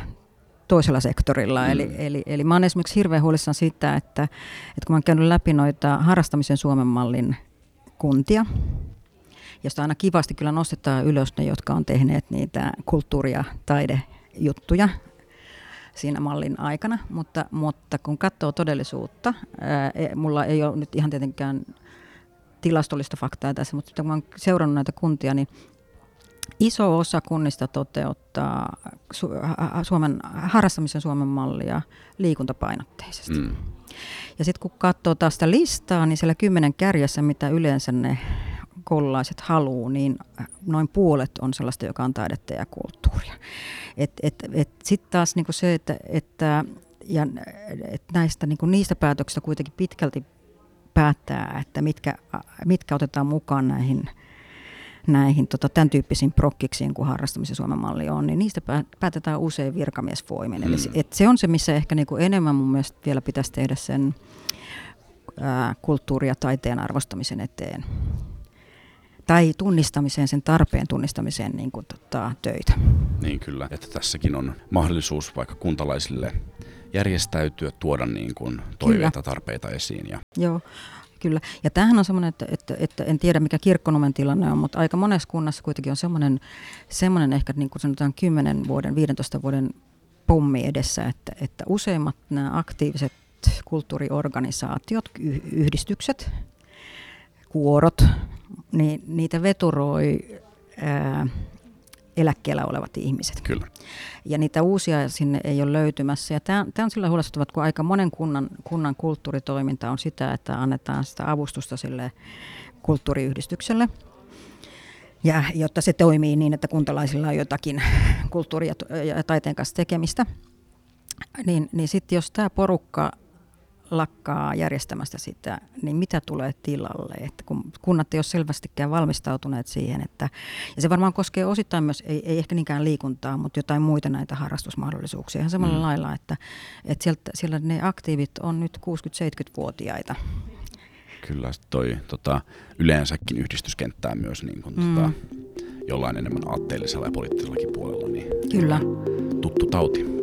toisella sektorilla. Mm. Eli, eli, eli mä olen esimerkiksi hirveän huolissaan siitä, että, että kun mä olen käynyt läpi noita harrastamisen Suomen mallin kuntia, josta aina kivasti kyllä nostetaan ylös ne, jotka on tehneet niitä kulttuuri- ja taidejuttuja siinä mallin aikana, mutta, mutta kun katsoo todellisuutta, ää, e, mulla ei ole nyt ihan tietenkään tilastollista faktaa tässä, mutta kun olen seurannut näitä kuntia, niin iso osa kunnista toteuttaa su- Suomen, harrastamisen Suomen mallia liikuntapainotteisesti. Mm. Ja sitten kun katsoo taas sitä listaa, niin siellä kymmenen kärjessä, mitä yleensä ne koululaiset haluaa, niin noin puolet on sellaista, joka on taidetta ja kulttuuria. Et, et, et Sitten taas niinku se, että, että ja, et näistä, niinku niistä päätöksistä kuitenkin pitkälti päättää, että mitkä, mitkä otetaan mukaan näihin, näihin tota, tämän tyyppisiin prokkiksiin, kuin harrastamisen Suomen malli on, niin niistä päätetään usein virkamiesvoimin. Hmm. Eli et se on se, missä ehkä niinku enemmän mun mielestä vielä pitäisi tehdä sen ää, kulttuuri- ja taiteen arvostamisen eteen tai tunnistamiseen, sen tarpeen tunnistamiseen niin kuin, tota, töitä. Niin kyllä, että tässäkin on mahdollisuus vaikka kuntalaisille järjestäytyä, tuoda niin kuin toiveita, kyllä. tarpeita esiin. Ja... Joo, kyllä. Ja tämähän on semmoinen, että, että, että en tiedä mikä kirkkonumen tilanne on, mutta aika monessa kunnassa kuitenkin on semmoinen, semmoinen ehkä niin kuin sanotaan 10 vuoden, 15 vuoden pommi edessä, että, että useimmat nämä aktiiviset kulttuuriorganisaatiot, yhdistykset, kuorot, niin niitä veturoi ää, eläkkeellä olevat ihmiset. Kyllä. Ja niitä uusia sinne ei ole löytymässä. Ja tämä, tämä on sillä huolestuttava, kun aika monen kunnan, kunnan kulttuuritoiminta on sitä, että annetaan sitä avustusta sille kulttuuriyhdistykselle. Ja jotta se toimii niin, että kuntalaisilla on jotakin kulttuuri- ja taiteen kanssa tekemistä, niin, niin sitten jos tämä porukka lakkaa järjestämästä sitä, niin mitä tulee tilalle? Että kun kunnat ei ole selvästikään valmistautuneet siihen, että, ja se varmaan koskee osittain myös, ei, ei ehkä niinkään liikuntaa, mutta jotain muita näitä harrastusmahdollisuuksia. Ihan samalla mm. lailla, että, että sieltä, siellä ne aktiivit on nyt 60-70-vuotiaita. Kyllä, toi tota, yleensäkin yhdistyskenttää myös niin kun, mm. tota, jollain enemmän aatteellisella ja poliittisellakin puolella. Niin Kyllä. Tuttu tauti.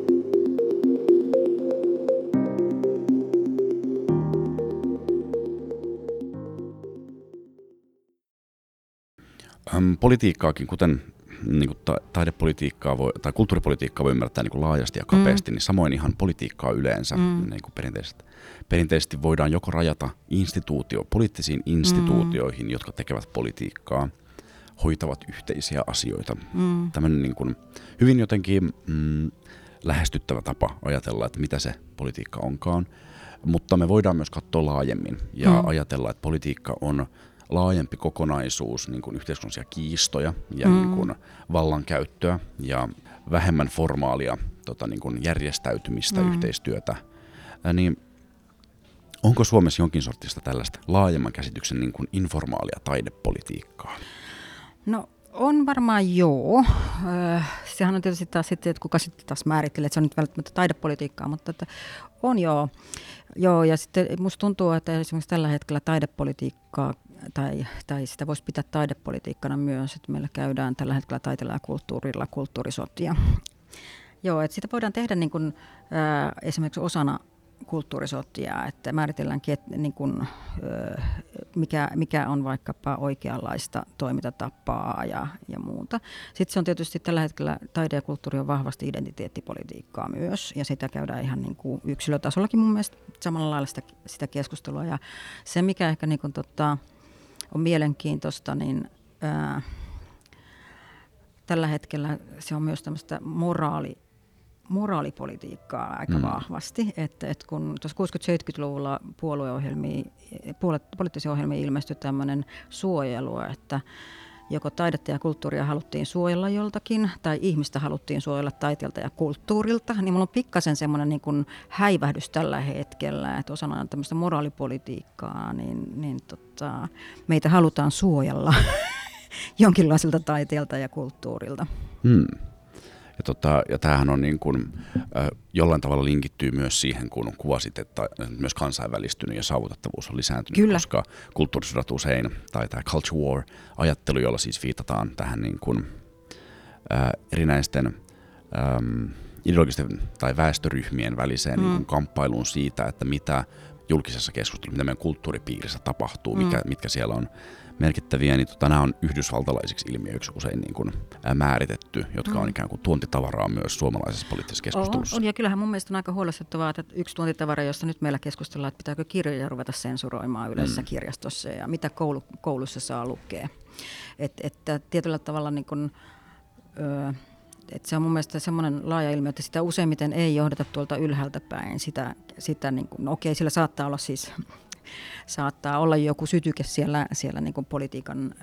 Politiikkaakin, kuten niin kuin ta- taidepolitiikkaa voi, tai kulttuuripolitiikkaa voi ymmärtää niin kuin laajasti ja kapeasti, mm. niin samoin ihan politiikkaa yleensä mm. niin kuin perinteisesti. Perinteisesti voidaan joko rajata instituutio, poliittisiin instituutioihin, mm. jotka tekevät politiikkaa, hoitavat yhteisiä asioita. Mm. Tämmöinen niin kuin hyvin jotenkin mm, lähestyttävä tapa ajatella, että mitä se politiikka onkaan. Mutta me voidaan myös katsoa laajemmin ja mm. ajatella, että politiikka on laajempi kokonaisuus niin kuin yhteiskunnallisia kiistoja ja mm. niin kuin vallankäyttöä ja vähemmän formaalia tota, niin kuin järjestäytymistä, mm. yhteistyötä, ää, niin onko Suomessa jonkin sortista tällaista laajemman käsityksen niin kuin informaalia taidepolitiikkaa? No on varmaan joo. sehän on tietysti taas sitten, että kuka sitten taas määrittelee, että se on nyt välttämättä taidepolitiikkaa, mutta että on joo. Joo, ja sitten musta tuntuu, että esimerkiksi tällä hetkellä taidepolitiikkaa tai, tai sitä voisi pitää taidepolitiikkana myös, että meillä käydään tällä hetkellä taiteella ja kulttuurilla kulttuurisotia. Joo, että sitä voidaan tehdä niin kuin, ää, esimerkiksi osana kulttuurisotia, että määritelläänkin, että niin kuin, mikä, mikä on vaikkapa oikeanlaista toimintatapaa ja, ja muuta. Sitten se on tietysti tällä hetkellä taide ja kulttuuri on vahvasti identiteettipolitiikkaa myös, ja sitä käydään ihan niin kuin yksilötasollakin mun mielestä samalla lailla sitä, sitä keskustelua. Ja se, mikä ehkä niin kuin, tota, on mielenkiintoista, niin ää, tällä hetkellä se on myös tämmöistä moraali, moraalipolitiikkaa aika mm. vahvasti. Että, että kun tuossa 60-70-luvulla puolueohjelmia, puolet, poliittisia ohjelmia ilmestyi tämmöinen suojelu, että joko taidetta ja kulttuuria haluttiin suojella joltakin, tai ihmistä haluttiin suojella taiteelta ja kulttuurilta, niin mulla on pikkasen semmoinen niin häivähdys tällä hetkellä, että osana tämmöistä moraalipolitiikkaa, niin, niin tota, meitä halutaan suojella jonkinlaiselta taiteelta ja kulttuurilta. Hmm. Ja, tota, ja tämähän on niin kuin, äh, jollain tavalla linkittyy myös siihen, kun kuvasit, että myös kansainvälistynyt ja saavutettavuus on lisääntynyt, Kyllä. koska kulttuurisodat usein, tai tämä culture war ajattelu, jolla siis viitataan tähän niin kuin, äh, erinäisten ähm, ideologisten tai väestöryhmien väliseen mm. niin kuin kamppailuun siitä, että mitä julkisessa keskustelussa, mitä meidän kulttuuripiirissä tapahtuu, mm. mikä, mitkä siellä on merkittäviä, niin tota, nämä on yhdysvaltalaisiksi ilmiöiksi usein niin kuin, ää, määritetty, jotka mm. on ikään kuin tuontitavaraa myös suomalaisessa poliittisessa keskustelussa. On, on, ja kyllähän mun mielestä on aika huolestuttavaa, että yksi tuontitavara, josta nyt meillä keskustellaan, että pitääkö kirjoja ruveta sensuroimaan yleisessä mm. kirjastossa ja mitä koulu, koulussa saa lukea. Että et, tietyllä tavalla niin kuin, ö, että se on mun mielestä semmoinen laaja ilmiö, että sitä useimmiten ei johdeta tuolta ylhäältä päin. Sitä, sitä niin kuin, no okei, sillä saattaa olla siis saattaa olla joku sytyke siellä, siellä niin kuin politiikan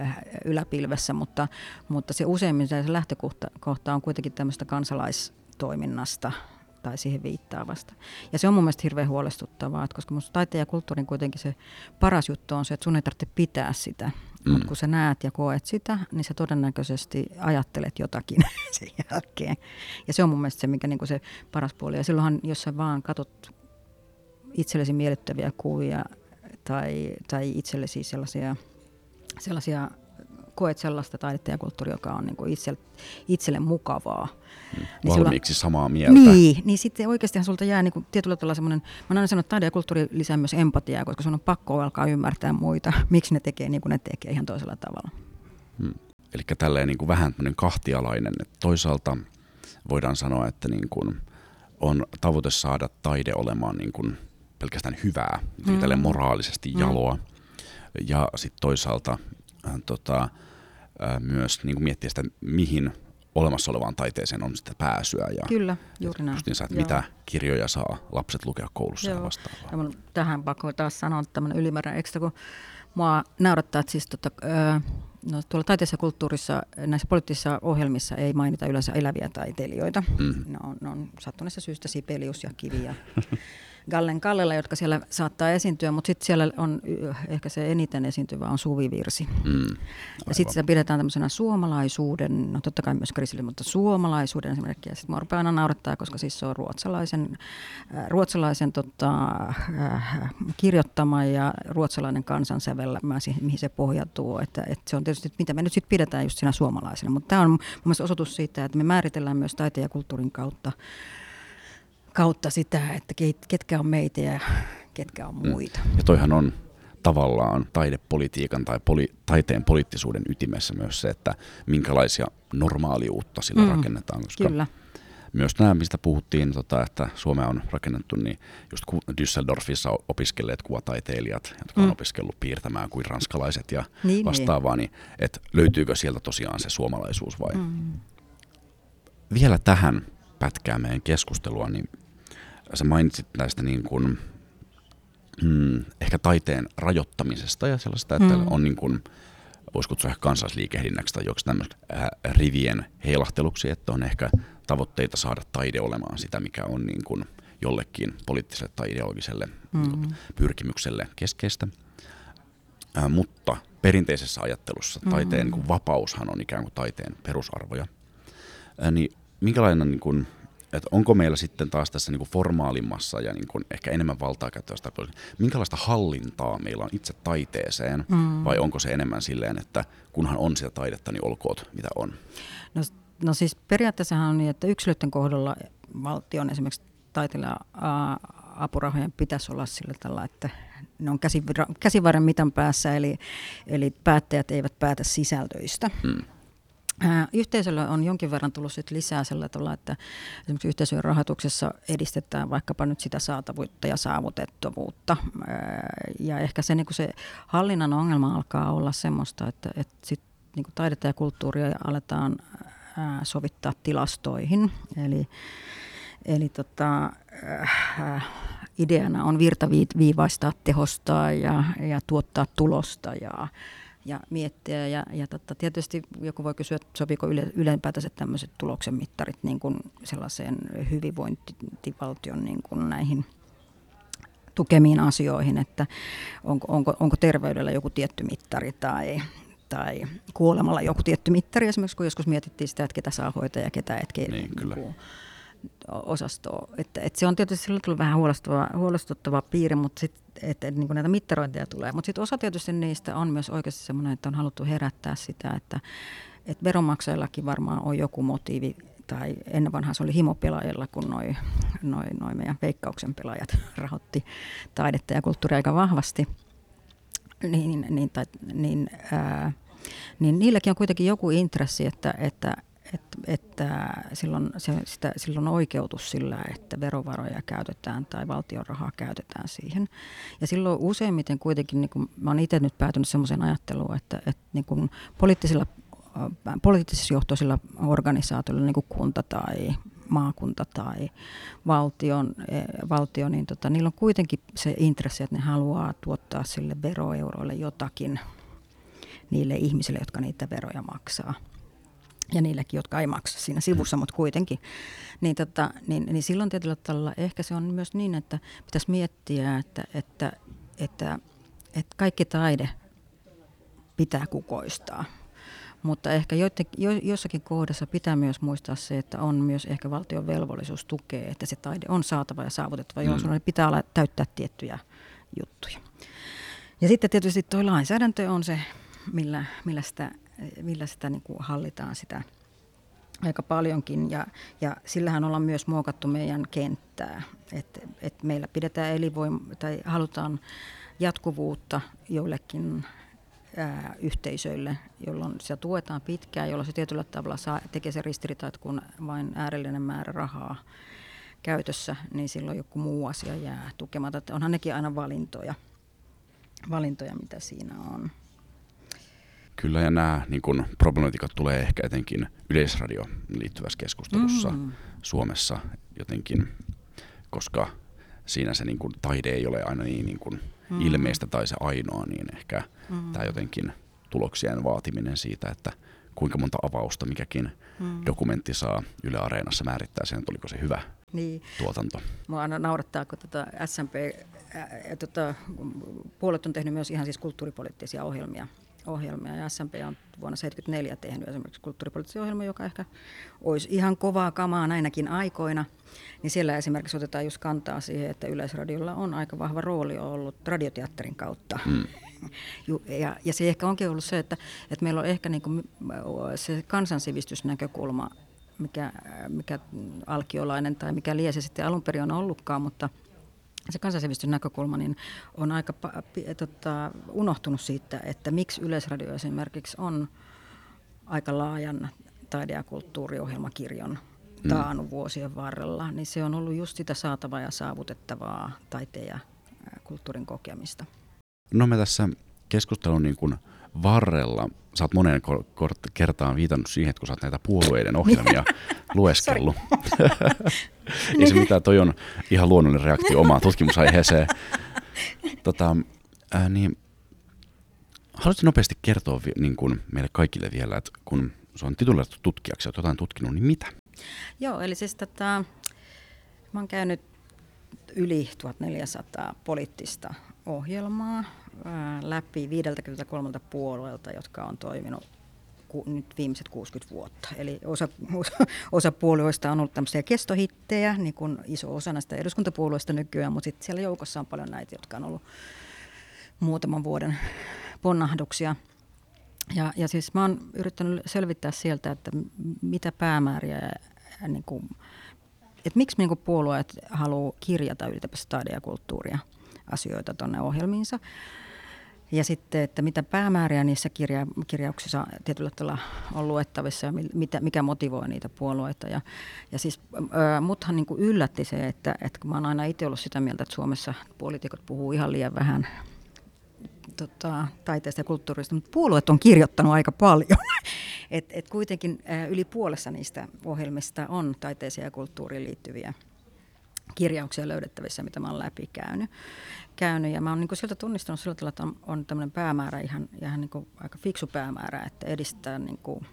äh, yläpilvessä, mutta, mutta se useimmin se lähtökohta on kuitenkin tämmöistä kansalaistoiminnasta tai siihen viittaavasta. Ja se on mun mielestä hirveän huolestuttavaa, että koska minusta taiteen ja kulttuurin kuitenkin se paras juttu on se, että sun ei tarvitse pitää sitä. Mm. Mutta kun sä näet ja koet sitä, niin sä todennäköisesti ajattelet jotakin sen jälkeen. Ja se on mun mielestä se, mikä niinku se paras puoli. Ja silloinhan, jos sä vaan katot itsellesi miellyttäviä kuvia tai, tai itsellesi sellaisia, sellaisia koet sellaista taidetta ja kulttuuria, joka on niin itselle, itselle mukavaa. Mm. Niin Valmiiksi silloin, samaa mieltä. Niin, niin sitten oikeastihan sulta jää niin kuin tietyllä tavalla semmoinen, mä aina sanonut, että taide ja kulttuuri lisää myös empatiaa, koska sun on pakko alkaa ymmärtää muita, miksi ne tekee niin kuin ne tekee ihan toisella tavalla. Hmm. Eli tälleen niin kuin vähän kahtialainen, että toisaalta voidaan sanoa, että niin kuin on tavoite saada taide olemaan niin kuin pelkästään hyvää, mm. tälle moraalisesti mm. jaloa. Mm. Ja sitten toisaalta äh, tota, äh, myös niin kuin miettiä sitä, mihin olemassa olevaan taiteeseen on sitä pääsyä. Ja, Kyllä, juuri näin. Niin, että mitä kirjoja saa lapset lukea koulussa Joo. ja vastaavaa. Ja tähän pakko taas sanoa tämmöinen ylimääräinen ekstra, kun mua naurattaa, että siis tota, äh, no, tuolla taiteessa ja kulttuurissa, näissä poliittisissa ohjelmissa ei mainita yleensä eläviä taiteilijoita. Mm. Ne, on, ne on sattuneessa syystä Sipelius ja Kivi ja Gallen Kallela, jotka siellä saattaa esiintyä, mutta sitten siellä on ehkä se eniten esiintyvä on suvivirsi. Mm, ja sitten sitä pidetään tämmöisenä suomalaisuuden, no totta kai myös krisille, mutta suomalaisuuden esimerkiksi. Ja sitten mua aina naurattaa, koska siis se on ruotsalaisen, äh, ruotsalaisen tota, äh, kirjoittama ja ruotsalainen kansansävellämä, mihin se pohjautuu. Että, että se on tietysti, mitä me nyt sitten pidetään just siinä suomalaisena. Mutta tämä on mun mielestä osoitus siitä, että me määritellään myös taiteen ja kulttuurin kautta kautta sitä, että ketkä on meitä ja ketkä on mm. muita. Ja toihan on tavallaan taidepolitiikan tai poli, taiteen poliittisuuden ytimessä myös se, että minkälaisia normaaliuutta sillä mm, rakennetaan. Koska kyllä. Myös nämä, mistä puhuttiin, tota, että Suomea on rakennettu, niin just Düsseldorfissa opiskelleet kuvataiteilijat, jotka mm. on opiskellut piirtämään kuin ranskalaiset ja niin, niin. vastaavaa, niin, niin että löytyykö sieltä tosiaan se suomalaisuus vai? Mm. Vielä tähän pätkää meidän keskustelua, niin sä mainitsit näistä niin kuin, hmm, ehkä taiteen rajoittamisesta ja sellaista, että mm. on niin kuin, voisi kutsua ehkä kansallisliikehdinnäksi tai joksi tämmöistä rivien heilahteluksi, että on ehkä tavoitteita saada taide olemaan sitä, mikä on niin kuin jollekin poliittiselle tai ideologiselle mm. pyrkimykselle keskeistä. Ää, mutta perinteisessä ajattelussa taiteen mm. niin vapaushan on ikään kuin taiteen perusarvoja. Ää, niin minkälainen niin kuin, että onko meillä sitten taas tässä niin kuin formaalimmassa ja niin kuin ehkä enemmän valtaa käyttävästä, minkälaista hallintaa meillä on itse taiteeseen, mm. vai onko se enemmän silleen, että kunhan on sitä taidetta, niin olkoot mitä on? No, no siis periaatteessahan on niin, että yksilöiden kohdalla valtion esimerkiksi taiteilija apurahojen pitäisi olla sillä tavalla, että ne on käsivarren mitan päässä, eli, eli päättäjät eivät päätä sisältöistä. Mm. Yhteisöllä on jonkin verran tullut sit lisää sillä tavalla, että esimerkiksi yhteisöjen rahoituksessa edistetään vaikkapa nyt sitä saatavuutta ja saavutettavuutta. Ja ehkä se, niin se hallinnan ongelma alkaa olla semmoista, että, että sit, niin taidetta ja kulttuuria aletaan sovittaa tilastoihin. Eli, eli tota, ideana on virtaviivaistaa, tehostaa ja, ja tuottaa tulosta ja ja miettiä. Ja, ja totta, tietysti joku voi kysyä, että sopiiko yle, tämmöiset tuloksen mittarit niin kuin sellaiseen hyvinvointivaltion niin kuin näihin tukemiin asioihin, että onko, onko, onko terveydellä joku tietty mittari tai, tai kuolemalla joku tietty mittari. Esimerkiksi kun joskus mietittiin sitä, että ketä saa hoitaa ja ketä et niin, kyllä. Niin osastoa. Että, että se on tietysti silloin tullut vähän huolestuttava, huolestuttava piiri, mutta sitten että, että niin näitä mittarointeja tulee. Mutta sitten osa tietysti niistä on myös oikeasti semmoinen, että on haluttu herättää sitä, että, että veronmaksajillakin varmaan on joku motiivi tai ennen vanhaa se oli himopelaajilla, kun noin noi, noi meidän veikkauksen pelaajat rahoitti taidetta ja kulttuuria aika vahvasti. Niin, niin, tai, niin, ää, niin niilläkin on kuitenkin joku intressi, että, että, että, että silloin, se, sitä, silloin oikeutus sillä, että verovaroja käytetään tai valtion rahaa käytetään siihen. Ja silloin useimmiten kuitenkin, niin kuin, mä olen itse nyt päätynyt sellaiseen ajatteluun, että, että niin kuin poliittisilla poliittisjohtoisilla organisaatioilla, niin kuin kunta tai maakunta tai valtion, e, valtio, niin tota, niillä on kuitenkin se intressi, että ne haluaa tuottaa sille veroeuroille jotakin niille ihmisille, jotka niitä veroja maksaa. Ja niillekin, jotka ei maksa siinä sivussa, mutta kuitenkin. Niin, tota, niin, niin silloin tietyllä tavalla ehkä se on myös niin, että pitäisi miettiä, että, että, että, että kaikki taide pitää kukoistaa. Mutta ehkä joiden, jo, jossakin kohdassa pitää myös muistaa se, että on myös ehkä valtion velvollisuus tukea, että se taide on saatava ja saavutettava, mm. jolloin pitää olla, täyttää tiettyjä juttuja. Ja sitten tietysti tuo lainsäädäntö on se, millä, millä sitä, millä sitä niin kuin hallitaan sitä aika paljonkin ja, ja sillähän ollaan myös muokattu meidän kenttää, että et meillä pidetään elinvoima tai halutaan jatkuvuutta joillekin ää, yhteisöille, jolloin se tuetaan pitkään, jolloin se tietyllä tavalla saa, tekee se ristiriita, että kun vain äärellinen määrä rahaa käytössä, niin silloin joku muu asia jää tukematta. Että onhan nekin aina valintoja, valintoja, mitä siinä on. Kyllä, ja nämä niin kun, problematiikat tulee ehkä etenkin yleisradio liittyvässä keskustelussa mm. Suomessa jotenkin, koska siinä se niin kun, taide ei ole aina niin, niin kun, mm. ilmeistä tai se ainoa, niin ehkä mm. tämä jotenkin tuloksien vaatiminen siitä, että kuinka monta avausta mikäkin mm. dokumentti saa Yle Areenassa määrittää sen, että oliko se hyvä niin. tuotanto. Mua aina naurattaa, kun tota SMP, ää, tota, puolet on tehnyt myös ihan siis kulttuuripoliittisia ohjelmia ohjelmia. Ja SMP on vuonna 1974 tehnyt esimerkiksi kulttuuripoliittisen ohjelma, joka ehkä olisi ihan kovaa kamaa näinäkin aikoina. Niin siellä esimerkiksi otetaan just kantaa siihen, että Yleisradiolla on aika vahva rooli ollut radioteatterin kautta. Mm. Ja, ja se ehkä onkin ollut se, että, että meillä on ehkä niin kuin se kansansivistysnäkökulma, mikä, mikä alkiolainen tai mikä liesi sitten alun perin on ollutkaan, mutta – se kansansivistyksen näkökulma niin on aika tota, unohtunut siitä, että miksi Yleisradio esimerkiksi on aika laajan taide- ja kulttuuriohjelmakirjon mm. taannut vuosien varrella, niin se on ollut just sitä saatavaa ja saavutettavaa taiteen ja kulttuurin kokemista. No me tässä keskustelun niin kuin varrella, sä oot moneen kertaan viitannut siihen, että kun sä oot näitä puolueiden ohjelmia lueskellut. Ei se mitään, toi on ihan luonnollinen reaktio omaan tutkimusaiheeseen. Tota, ää, niin, haluaisitko nopeasti kertoa niin kuin meille kaikille vielä, että kun se on tituloitu tutkijaksi, olet jotain tutkinut, niin mitä? Joo, eli siis tota, mä oon käynyt yli 1400 poliittista ohjelmaa läpi 53 puolueelta, jotka on toiminut ku, nyt viimeiset 60 vuotta. Eli osa, osa, osa puolueista on ollut tämmöisiä kestohittejä, niin kuin iso osa näistä eduskuntapuolueista nykyään, mutta sitten siellä joukossa on paljon näitä, jotka on ollut muutaman vuoden ponnahduksia. Ja, ja siis mä oon yrittänyt selvittää sieltä, että mitä päämääriä, niin kuin, että miksi niin kuin puolueet haluaa kirjata ylipäänsä taide- ja kulttuuria asioita tuonne ohjelmiinsa. Ja sitten, että mitä päämääriä niissä kirja, kirjauksissa tietyllä tavalla on luettavissa ja mitä, mikä motivoi niitä puolueita. Ja, ja siis äh, muthan niin kuin yllätti se, että, että mä oon aina itse ollut sitä mieltä, että Suomessa poliitikot puhuu ihan liian vähän tota, taiteesta ja kulttuurista, mutta puolueet on kirjoittanut aika paljon. et, et kuitenkin äh, yli puolessa niistä ohjelmista on taiteeseen ja kulttuuriin liittyviä kirjauksia löydettävissä, mitä mä oon läpikäynyt. Käynyt, ja mä oon niin sieltä tunnistanut sillä tavalla, että on, on tämmöinen päämäärä, ihan, ihan niin aika fiksu päämäärä, että edistää niin kuin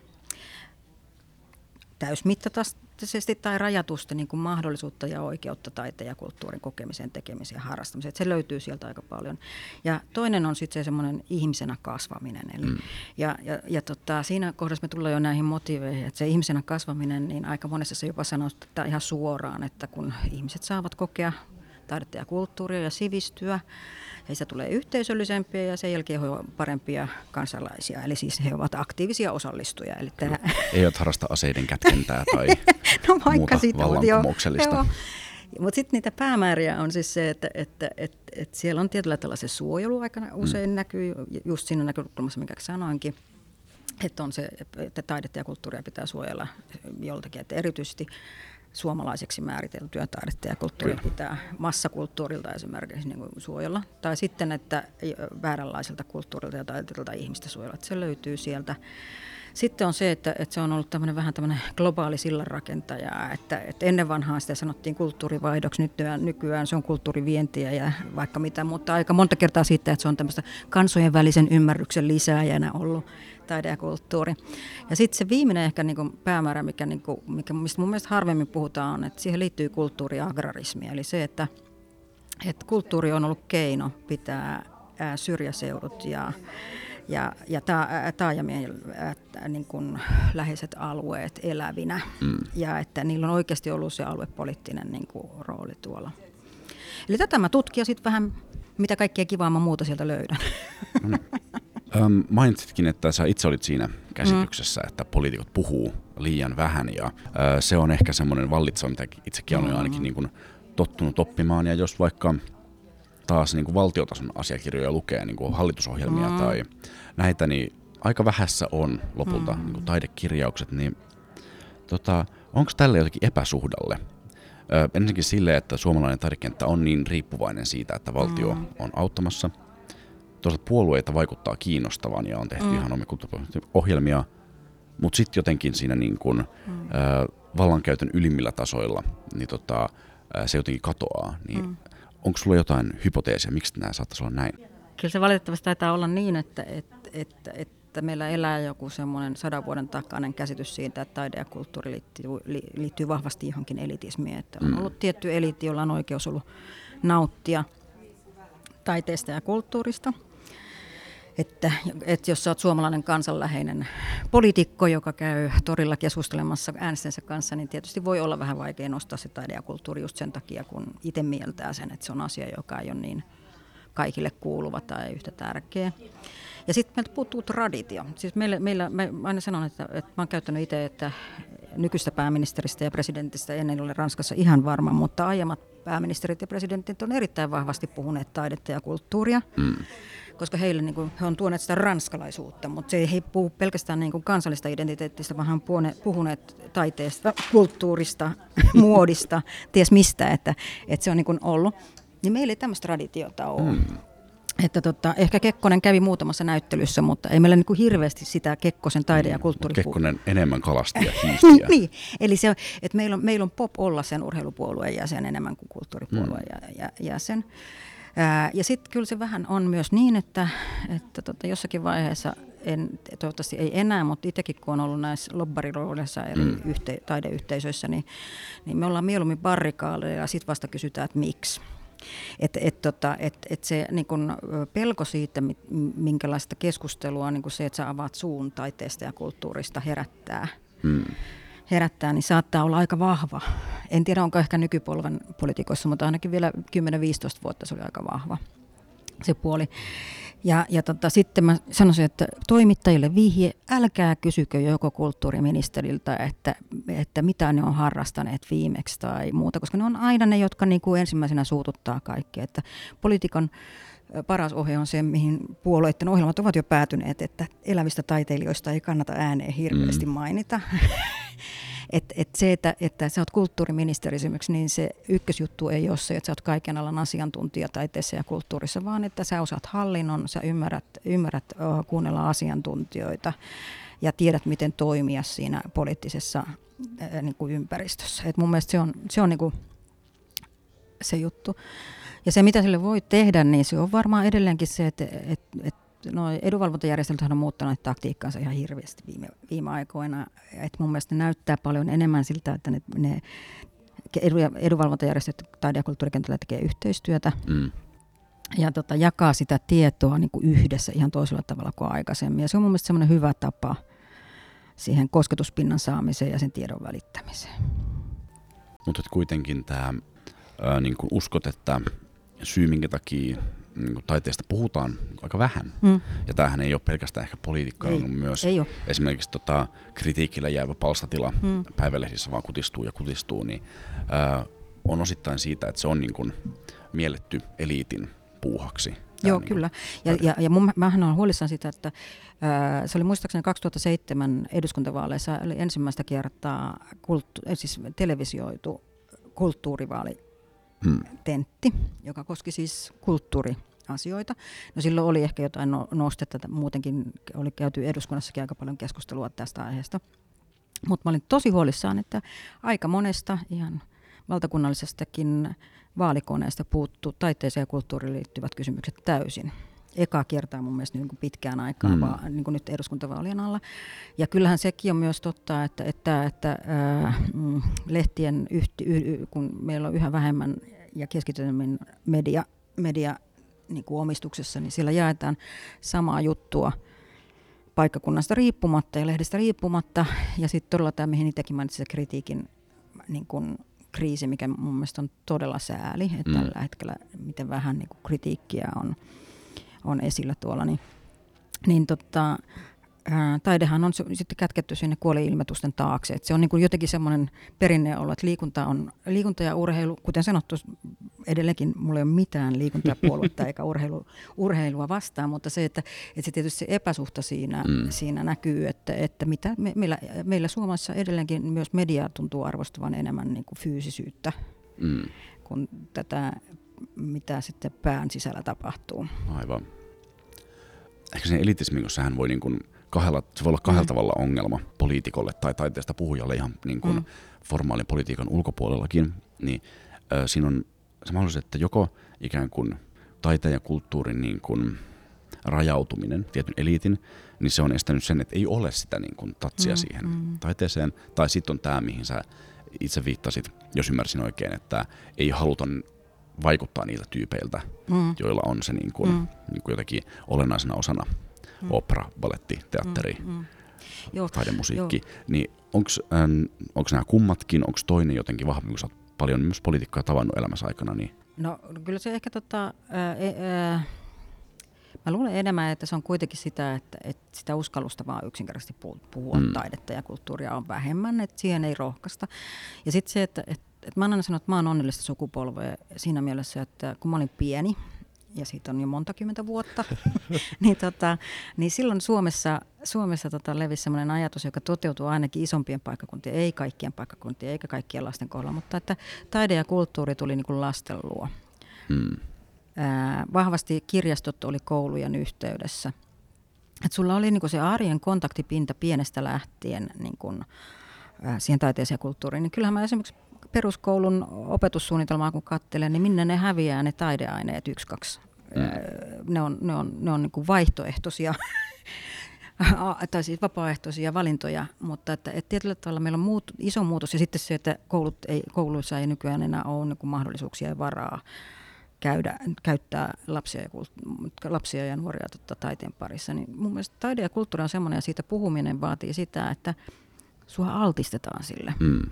täysmittaisesti tai rajatusti niin kuin mahdollisuutta ja oikeutta taiteen ja kulttuurin kokemiseen, tekemiseen ja harrastamiseen. Että se löytyy sieltä aika paljon. Ja toinen on sitten se semmoinen ihmisenä kasvaminen. Eli, mm. Ja, ja, ja tota, siinä kohdassa me tullaan jo näihin motiveihin, että se ihmisenä kasvaminen, niin aika monessa se jopa sanoo että ihan suoraan, että kun ihmiset saavat kokea taidetta ja kulttuuria ja sivistyä, heistä tulee yhteisöllisempiä ja sen jälkeen he ovat parempia kansalaisia. Eli siis he ovat aktiivisia osallistujia. Eli tämä... Eivät harrasta aseiden kätkentää tai no, vaikka muuta vallankumouksellista. Mutta sitten niitä päämääriä on siis se, että, että, että, et siellä on tietyllä tällä se suojelu aikana usein mm. näkyy, just siinä näkökulmassa, minkä sanoinkin, että on se, että taidetta ja kulttuuria pitää suojella joltakin, että erityisesti suomalaiseksi määriteltyä taidetta ja kulttuuria pitää massakulttuurilta esimerkiksi niin suojella. Tai sitten, että vääränlaiselta kulttuurilta ja taiteelta ihmistä suojella. Että se löytyy sieltä. Sitten on se, että, että se on ollut tämmöinen vähän tämmöinen globaali sillanrakentaja, että, että ennen vanhaa sitä sanottiin kulttuurivaihdoksi, nykyään, nykyään se on kulttuurivientiä ja vaikka mitä, mutta aika monta kertaa siitä, että se on tämmöistä kansojen välisen ymmärryksen lisääjänä ollut taide ja kulttuuri. Ja sitten se viimeinen ehkä niin kuin päämäärä, mikä, niin kuin, mikä mistä mun mielestä harvemmin puhutaan, on, että siihen liittyy kulttuuriagrarismi, eli se, että, että kulttuuri on ollut keino pitää syrjäseudut ja ja, ja ta, taajamien niin kuin läheiset alueet elävinä mm. ja että niillä on oikeasti ollut se aluepoliittinen niin kuin, rooli tuolla. Eli tätä mä tutkin ja sitten vähän mitä kaikkea kivaa mä muuta sieltä löydän. Mm. Öm, mainitsitkin, että sä itse olit siinä käsityksessä, mm. että poliitikot puhuu liian vähän ja ö, se on ehkä semmoinen vallitseva, mitä itsekin olen ainakin niin kuin, tottunut oppimaan ja jos vaikka taas niin kuin valtiotason asiakirjoja lukee, niin kuin hallitusohjelmia mm. tai näitä, niin aika vähässä on lopulta mm. niin kuin taidekirjaukset, niin tota, onko tälle jotenkin epäsuhdalle? Ö, ensinnäkin sille, että suomalainen taidekenttä on niin riippuvainen siitä, että valtio mm. on auttamassa. Toisaalta puolueita vaikuttaa kiinnostavan ja on tehty mm. ihan omia ohjelmia, mutta sitten jotenkin siinä niin kun, mm. ö, vallankäytön ylimmillä tasoilla niin tota, se jotenkin katoaa. Niin mm onko sulla jotain hypoteesia, miksi nämä saattaisi olla näin? Kyllä se valitettavasti taitaa olla niin, että, että, että, että meillä elää joku semmoinen sadan vuoden takainen käsitys siitä, että taide ja kulttuuri liittyy, liittyy vahvasti johonkin elitismiin. Että on mm. ollut tietty eliitti, jolla on oikeus ollut nauttia taiteesta ja kulttuurista – että, että jos olet suomalainen kansanläheinen poliitikko, joka käy torilla keskustelemassa äänestänsä kanssa, niin tietysti voi olla vähän vaikea nostaa se taide ja kulttuuri just sen takia, kun itse mieltää sen, että se on asia, joka ei ole niin kaikille kuuluva tai yhtä tärkeä. Ja sitten meiltä puuttuu traditio. Siis meillä, meillä, mä aina sanon, että, että mä oon käyttänyt itse, että nykyistä pääministeristä ja presidentistä en ole Ranskassa ihan varma, mutta aiemmat pääministerit ja presidentit on erittäin vahvasti puhuneet taidetta ja kulttuuria. Mm koska heille niin kuin, he on tuoneet sitä ranskalaisuutta, mutta se ei puhu pelkästään niin kuin kansallista identiteettistä, vaan he on puhuneet taiteesta, kulttuurista, muodista, ties mistä, että, että se on niin kuin ollut. Niin meillä ei tämmöistä traditiota ole. Mm. Että tota, ehkä Kekkonen kävi muutamassa näyttelyssä, mutta ei meillä niin kuin hirveästi sitä Kekkosen taide- ja kulttuuri. Kekkonen enemmän kalastia niin, eli se, että meillä on, meillä on pop olla sen urheilupuolueen jäsen enemmän kuin kulttuuripuolueen mm. jäsen. Ja sitten kyllä se vähän on myös niin, että, että tota, jossakin vaiheessa, en, toivottavasti ei enää, mutta itsekin kun on ollut näissä lobbariroolissa eri mm. yhte, taideyhteisöissä, niin, niin me ollaan mieluummin barrikaaleja ja sitten vasta kysytään, että miksi. Että et, tota, et, et se niin kun, pelko siitä, minkälaista keskustelua niin kun se, että sä avaat suun taiteesta ja kulttuurista herättää. Mm herättää, niin saattaa olla aika vahva. En tiedä, onko ehkä nykypolven politiikoissa, mutta ainakin vielä 10-15 vuotta se oli aika vahva se puoli. Ja, ja tota, sitten mä sanoisin, että toimittajille vihje, älkää kysykö joko kulttuuriministeriltä, että, että mitä ne on harrastaneet viimeksi tai muuta, koska ne on aina ne, jotka niin kuin ensimmäisenä suututtaa kaikkea. Että politiikan paras ohje on se, mihin puolueiden ohjelmat ovat jo päätyneet, että elävistä taiteilijoista ei kannata ääneen hirveästi mm. mainita. et, et se, että, että sä oot kulttuuriministeri esimerkiksi, niin se ykkösjuttu ei ole se, että sä oot kaiken alan asiantuntija taiteessa ja kulttuurissa, vaan että sä osaat hallinnon, sä ymmärrät, ymmärrät uh, kuunnella asiantuntijoita ja tiedät, miten toimia siinä poliittisessa uh, niin kuin ympäristössä. Et mun mielestä se on, se on niin kuin se juttu. Ja se, mitä sille voi tehdä, niin se on varmaan edelleenkin se, että, että, että no, edunvalvontajärjestelmät on muuttanut taktiikkaansa ihan hirveästi viime, viime aikoina. Et mun mielestä ne näyttää paljon enemmän siltä, että ne, ne edunvalvontajärjestöt taide- ja kulttuurikentällä tekee yhteistyötä. Mm. Ja tota, jakaa sitä tietoa niin kuin yhdessä ihan toisella tavalla kuin aikaisemmin. Ja se on mun mielestä semmoinen hyvä tapa siihen kosketuspinnan saamiseen ja sen tiedon välittämiseen. Mutta kuitenkin tämä, niin uskot, että syy, minkä takia niin taiteesta puhutaan aika vähän. Mm. Ja tämähän ei ole pelkästään ehkä politiikkaa, ei, myös ei esimerkiksi tota, kritiikillä jäävä palstatila mm. päivälehdissä vaan kutistuu ja kutistuu, niin ää, on osittain siitä, että se on niin kuin mielletty eliitin puuhaksi. Joo, niin kyllä. Ja, ja, ja mun, mähän olen huolissaan sitä, että ää, se oli muistaakseni 2007 eduskuntavaaleissa oli ensimmäistä kertaa kulttu, siis televisioitu kulttuurivaali tentti, joka koski siis kulttuuriasioita. No silloin oli ehkä jotain no, nostetta, muutenkin oli käyty eduskunnassakin aika paljon keskustelua tästä aiheesta. Mutta mä olin tosi huolissaan, että aika monesta ihan valtakunnallisestakin vaalikoneesta puuttuu taiteeseen ja kulttuuriin liittyvät kysymykset täysin. Eka kertaa mun mielestä niin kuin pitkään aikaan, mm. vaan niin kuin nyt eduskuntavaalien alla. Ja kyllähän sekin on myös totta, että, että, että äh, lehtien, yhti, y, kun meillä on yhä vähemmän ja keskitytymmin media, media niin kuin omistuksessa, niin siellä jaetaan samaa juttua paikkakunnasta riippumatta ja lehdestä riippumatta. Ja sitten todella tämä, mihin itsekin mainitsin, se kritiikin niin kuin kriisi, mikä mun mielestä on todella sääli, että mm. tällä hetkellä miten vähän niin kuin kritiikkiä on, on esillä tuolla, niin, niin tota, ää, taidehan on sitten kätketty sinne kuoli-ilmetusten taakse. Et se on niin kuin jotenkin semmoinen perinne ollut, että liikunta, on, liikunta ja urheilu, kuten sanottu, edelleenkin mulla ei ole mitään liikuntapuoluetta eikä urheilu, urheilua vastaan, mutta se, että, että se tietysti se epäsuhta siinä, mm. siinä näkyy, että, että mitä me, meillä, meillä Suomessa edelleenkin myös media tuntuu arvostavan enemmän niin kuin fyysisyyttä mm. kuin tätä, mitä sitten pään sisällä tapahtuu. Aivan. Ehkä se elitismi, kun sehän voi niin kuin kahdella, se voi olla kahdella mm. tavalla ongelma poliitikolle tai taiteesta puhujalle ihan niin kuin mm. formaalin politiikan ulkopuolellakin, niin äh, siinä on se mahdollisuus, että joko ikään kuin taiteen ja kulttuurin niin kuin rajautuminen tietyn eliitin, niin se on estänyt sen, että ei ole sitä niin kuin tatsia mm, siihen mm. taiteeseen. Tai sitten on tämä, mihin sä itse viittasit, jos ymmärsin oikein, että ei haluta vaikuttaa niiltä tyypeiltä, mm. joilla on se niin kuin, mm. niin kuin jotenkin olennaisena osana mm. opera, baletti, teatteri, mm. Mm. taidemusiikki. Joo. Niin onko nämä kummatkin, onko toinen jotenkin vahvempi, kun sä oot paljon myös poliitikkoja tavannut elämässä aikana. Niin... No kyllä se ehkä tota, ää, ää, mä luulen enemmän, että se on kuitenkin sitä, että, että sitä uskallusta vaan yksinkertaisesti puhua mm. taidetta ja kulttuuria on vähemmän, että siihen ei rohkaista. Ja sitten se, että, että, että mä aina sanon, että mä oon onnellista sukupolvea siinä mielessä, että kun mä olin pieni, ja siitä on jo monta kymmentä vuotta, niin, tota, niin silloin Suomessa, Suomessa tota levisi sellainen ajatus, joka toteutuu ainakin isompien paikkakuntien, ei kaikkien paikkakuntien, eikä kaikkien lasten kohdalla, mutta että taide ja kulttuuri tuli niin kuin lasten luo. Hmm. Ää, vahvasti kirjastot oli koulujen yhteydessä. Et sulla oli niin se arjen kontaktipinta pienestä lähtien niin kuin, ää, siihen taiteeseen ja kulttuuriin. Niin kyllähän mä esimerkiksi peruskoulun opetussuunnitelmaa kun katselen, niin minne ne häviää ne taideaineet yksi, kaksi. Mm. Ne on, ne on, ne on niin vaihtoehtoisia tai siis vapaaehtoisia valintoja, mutta että, että tietyllä tavalla meillä on muut, iso muutos ja sitten se, että koulut ei, kouluissa ei nykyään enää ole niin kuin mahdollisuuksia ja varaa käydä, käyttää lapsia ja, lapsia ja nuoria totta, taiteen parissa. Niin mun mielestä taide ja kulttuuri on semmoinen ja siitä puhuminen vaatii sitä, että sua altistetaan sille. Mm.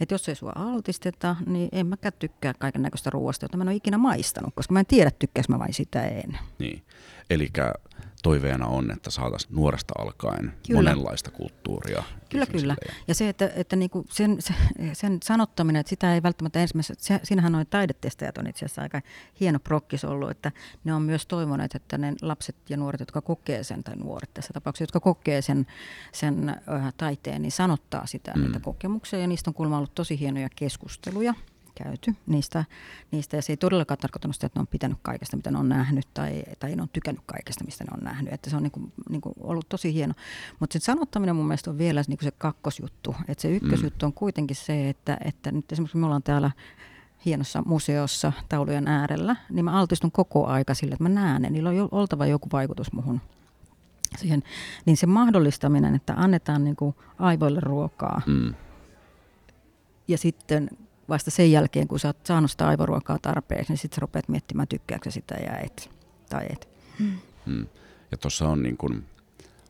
Että jos ei sua altisteta, niin en mäkään tykkää kaiken näköistä ruoasta, jota mä en ole ikinä maistanut, koska mä en tiedä, tykkääkö mä vai sitä en. Niin, eli toiveena on, että saataisiin nuoresta alkaen kyllä. monenlaista kulttuuria. Kyllä, kyllä. Ja se, että, että niinku sen, sen sanottaminen, että sitä ei välttämättä ensimmäisenä, se, siinähän noin taidetestajat on itse asiassa aika hieno prokkis ollut, että ne on myös toivoneet, että ne lapset ja nuoret, jotka kokee sen, tai nuoret tässä tapauksessa, jotka kokee sen, sen äh, taiteen, niin sanottaa sitä, mm. niitä kokemuksia, ja niistä on kuulemma ollut tosi hienoja keskusteluja käyty niistä, niistä. Ja se ei todellakaan tarkoittanut sitä, että ne on pitänyt kaikesta, mitä ne on nähnyt, tai, tai ne on tykännyt kaikesta, mistä ne on nähnyt. Että se on niin kuin, niin kuin ollut tosi hieno. Mutta se sanottaminen mun mielestä on vielä niin kuin se kakkosjuttu. Että se ykkösjuttu on kuitenkin se, että, että nyt esimerkiksi me ollaan täällä hienossa museossa taulujen äärellä, niin mä altistun koko aika sille, että mä näen ne. Niillä on oltava joku vaikutus muhun siihen. Niin se mahdollistaminen, että annetaan niin kuin aivoille ruokaa, mm. ja sitten vasta sen jälkeen, kun sä oot saanut sitä aivoruokaa tarpeeksi, niin sitten sä rupeat miettimään, tykkääkö sitä ja et, tai et. Hmm. Ja tuossa on niin kun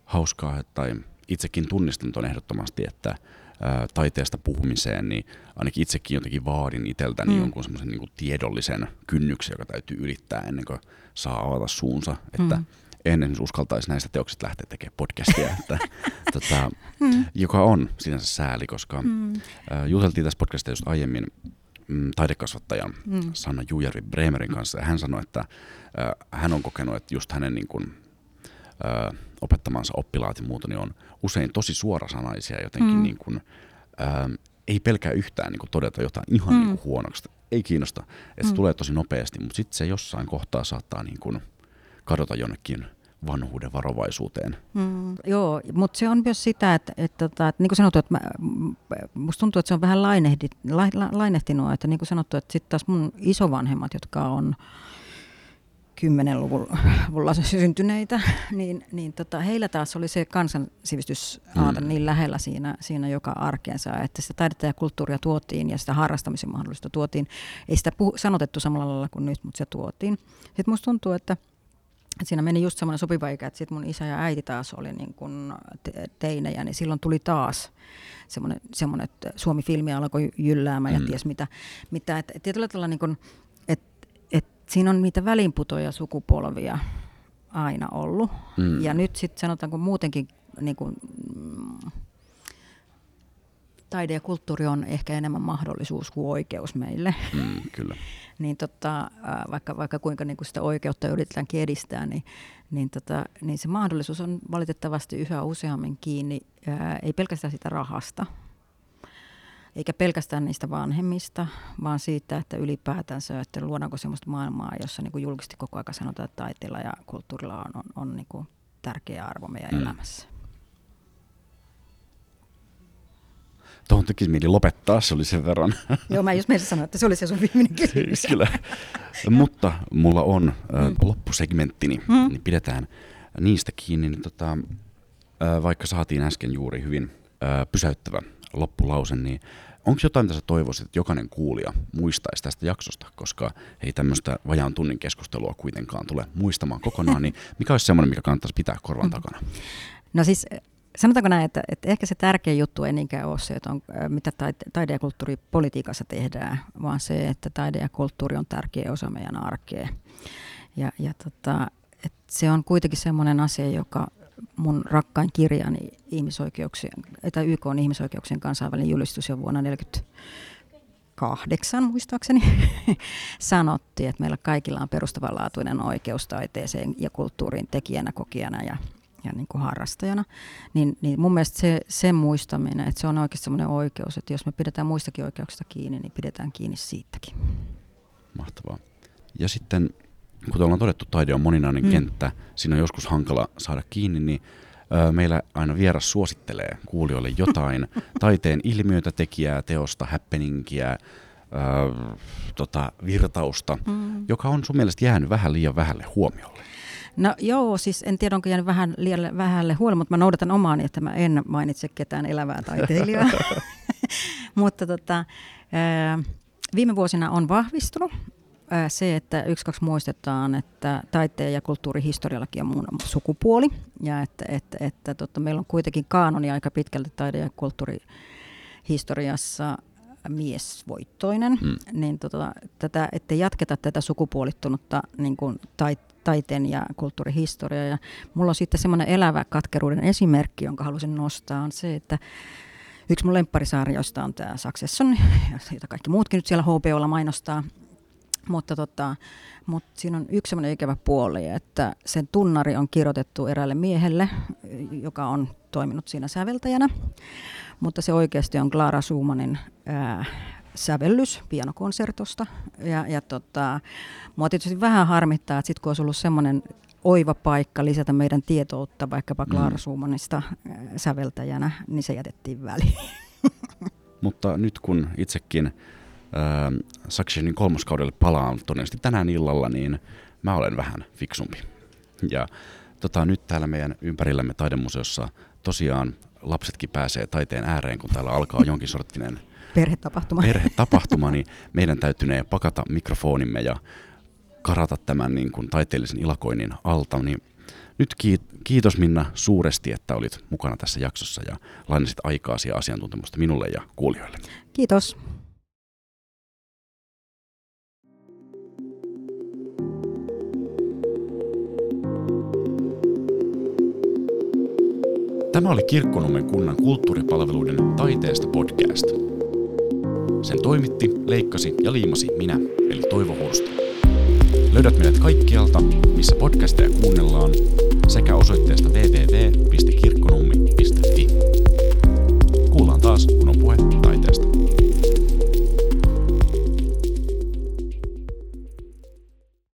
hauskaa, tai itsekin tunnistan tuon ehdottomasti, että ää, taiteesta puhumiseen, niin ainakin itsekin jotenkin vaadin itseltäni hmm. jonkun semmoisen niin tiedollisen kynnyksen, joka täytyy ylittää ennen kuin saa avata suunsa. Että hmm en esimerkiksi uskaltaisi näistä teoksista lähteä tekemään podcastia, että, tota, mm. joka on sinänsä sääli, koska mm. äh, juteltiin tässä podcastissa just aiemmin mm, taidekasvattajan mm. Sanna Jujärvi Bremerin kanssa, ja hän sanoi, että äh, hän on kokenut, että just hänen niin kuin, äh, opettamansa oppilaat ja muuta, niin on usein tosi suorasanaisia jotenkin mm. niin kuin, äh, ei pelkää yhtään niin kuin todeta jotain ihan mm. niin kuin huonoksi. Ei kiinnosta, että se mm. tulee tosi nopeasti, mutta sitten se jossain kohtaa saattaa niin kuin kadota jonnekin vanhuuden varovaisuuteen. Mm, joo, mutta se on myös sitä, että, että, että, että niin kuin sanottu, että mä, musta tuntuu, että se on vähän lainehdi, la, la, lainehtinut, että niin kuin sanottu, että sitten taas mun isovanhemmat, jotka on 10-luvulla syntyneitä, niin, niin tota, heillä taas oli se kansansivistysaalta mm. niin lähellä siinä, siinä joka arkeensa, että sitä taidetta ja kulttuuria tuotiin ja sitä harrastamisen mahdollista tuotiin. Ei sitä puh- sanotettu samalla lailla kuin nyt, mutta se tuotiin. Sitten musta tuntuu, että et siinä meni just semmoinen sopiva ikä, että sitten mun isä ja äiti taas oli niin kun teinejä, niin silloin tuli taas semmoinen, semmoinen että Suomi-filmi alkoi jylläämään ja mm. ties mitä. mitä että tietyllä tavalla niin kun, että et siinä on niitä välinputoja sukupolvia aina ollut. Mm. Ja nyt sitten sanotaanko muutenkin niin kun, mm, taide ja kulttuuri on ehkä enemmän mahdollisuus kuin oikeus meille. Mm, kyllä. Niin tota, vaikka, vaikka kuinka niin kuin sitä oikeutta yritetäänkin edistää, niin, niin, tota, niin se mahdollisuus on valitettavasti yhä useammin kiinni, ää, ei pelkästään sitä rahasta, eikä pelkästään niistä vanhemmista, vaan siitä, että ylipäätänsä, että luodaanko sellaista maailmaa, jossa niin kuin julkisesti koko ajan sanotaan, että taiteella ja kulttuurilla on, on, on niin kuin tärkeä arvo meidän mm. elämässä. Tuohon tekisi mieli lopettaa, se oli sen verran. Joo, mä just meidän sanoa, että se oli se sun viimeinen kysymys. Kyllä. Mutta mulla on äh, loppusegmenttini, mm. niin pidetään niistä kiinni. Niin tota, vaikka saatiin äsken juuri hyvin pysäyttävä loppulause, niin onko jotain, mitä sä toivoisit, että jokainen kuulija muistaisi tästä jaksosta, koska ei tämmöistä vajaan tunnin keskustelua kuitenkaan tule muistamaan kokonaan, niin mikä olisi semmoinen, mikä kannattaisi pitää korvan takana? No siis sanotaanko näin, että, että ehkä se tärkein juttu ei niinkään ole se, että on, mitä taide, taide- ja kulttuuripolitiikassa tehdään, vaan se, että taide ja kulttuuri on tärkeä osa meidän arkea. Ja, ja tota, että se on kuitenkin semmoinen asia, joka mun rakkain kirjani ihmisoikeuksien, tai YK on ihmisoikeuksien kansainvälinen julistus jo vuonna 1948 muistaakseni sanottiin, että meillä kaikilla on perustavanlaatuinen oikeus taiteeseen ja kulttuurin tekijänä, kokijana ja ja niin kuin harrastajana, niin, niin mun mielestä se, sen muistaminen, että se on oikeasti semmoinen oikeus, että jos me pidetään muistakin oikeuksista kiinni, niin pidetään kiinni siitäkin. Mahtavaa. Ja sitten, kuten ollaan todettu, taide on moninainen mm. kenttä, siinä on joskus hankala saada kiinni, niin meillä aina vieras suosittelee kuulijoille jotain taiteen ilmiötä, tekijää, teosta, happeningia, ö, tota, virtausta, mm. joka on sun mielestä jäänyt vähän liian vähälle huomiolle. No joo, siis en tiedä onko jäänyt vähän liian vähälle huolelle, mutta mä noudatan omaani, että mä en mainitse ketään elävää taiteilijaa. mutta tota, viime vuosina on vahvistunut se, että yksi kaksi muistetaan, että taiteen ja kulttuurihistoriallakin on muun sukupuoli. Ja että, että, että tota, meillä on kuitenkin kaanoni aika pitkälti taide- ja kulttuurihistoriassa miesvoittoinen, mm. niin tota, tätä, että jatketa tätä sukupuolittunutta niin kuin tait, taiteen ja kulttuurihistoriaa. Ja mulla on sitten semmoinen elävä katkeruuden esimerkki, jonka halusin nostaa, on se, että yksi mun lempparisarjoista on tämä Succession, jota kaikki muutkin nyt siellä HBOlla mainostaa. Mutta, tota, mutta siinä on yksi semmoinen ikävä puoli, että sen tunnari on kirjoitettu eräälle miehelle, joka on toiminut siinä säveltäjänä. Mutta se oikeasti on Clara Schumannin ää, sävellys pianokonsertosta. Ja, ja tota, mua tietysti vähän harmittaa, että sitten kun olisi ollut semmoinen oiva paikka lisätä meidän tietoutta vaikkapa Klaara mm. Suumannista äh, säveltäjänä, niin se jätettiin väliin. Mutta nyt kun itsekin äh, Successionin kolmoskaudelle palaan todennäköisesti tänään illalla, niin mä olen vähän fiksumpi. Ja tota, nyt täällä meidän ympärillämme taidemuseossa tosiaan lapsetkin pääsee taiteen ääreen, kun täällä alkaa jonkin sorttinen perhetapahtuma. perhetapahtuma, niin meidän täytynee pakata mikrofonimme ja karata tämän niin kuin taiteellisen ilakoinnin alta. Niin nyt kiitos Minna suuresti, että olit mukana tässä jaksossa ja lainasit aikaasi ja asiantuntemusta minulle ja kuulijoille. Kiitos. Tämä oli Kirkkonummen kunnan kulttuuripalveluiden taiteesta podcast. Sen toimitti, leikkasi ja liimasi minä, eli Toivo Hursta. Löydät meidät kaikkialta, missä podcasteja kuunnellaan, sekä osoitteesta www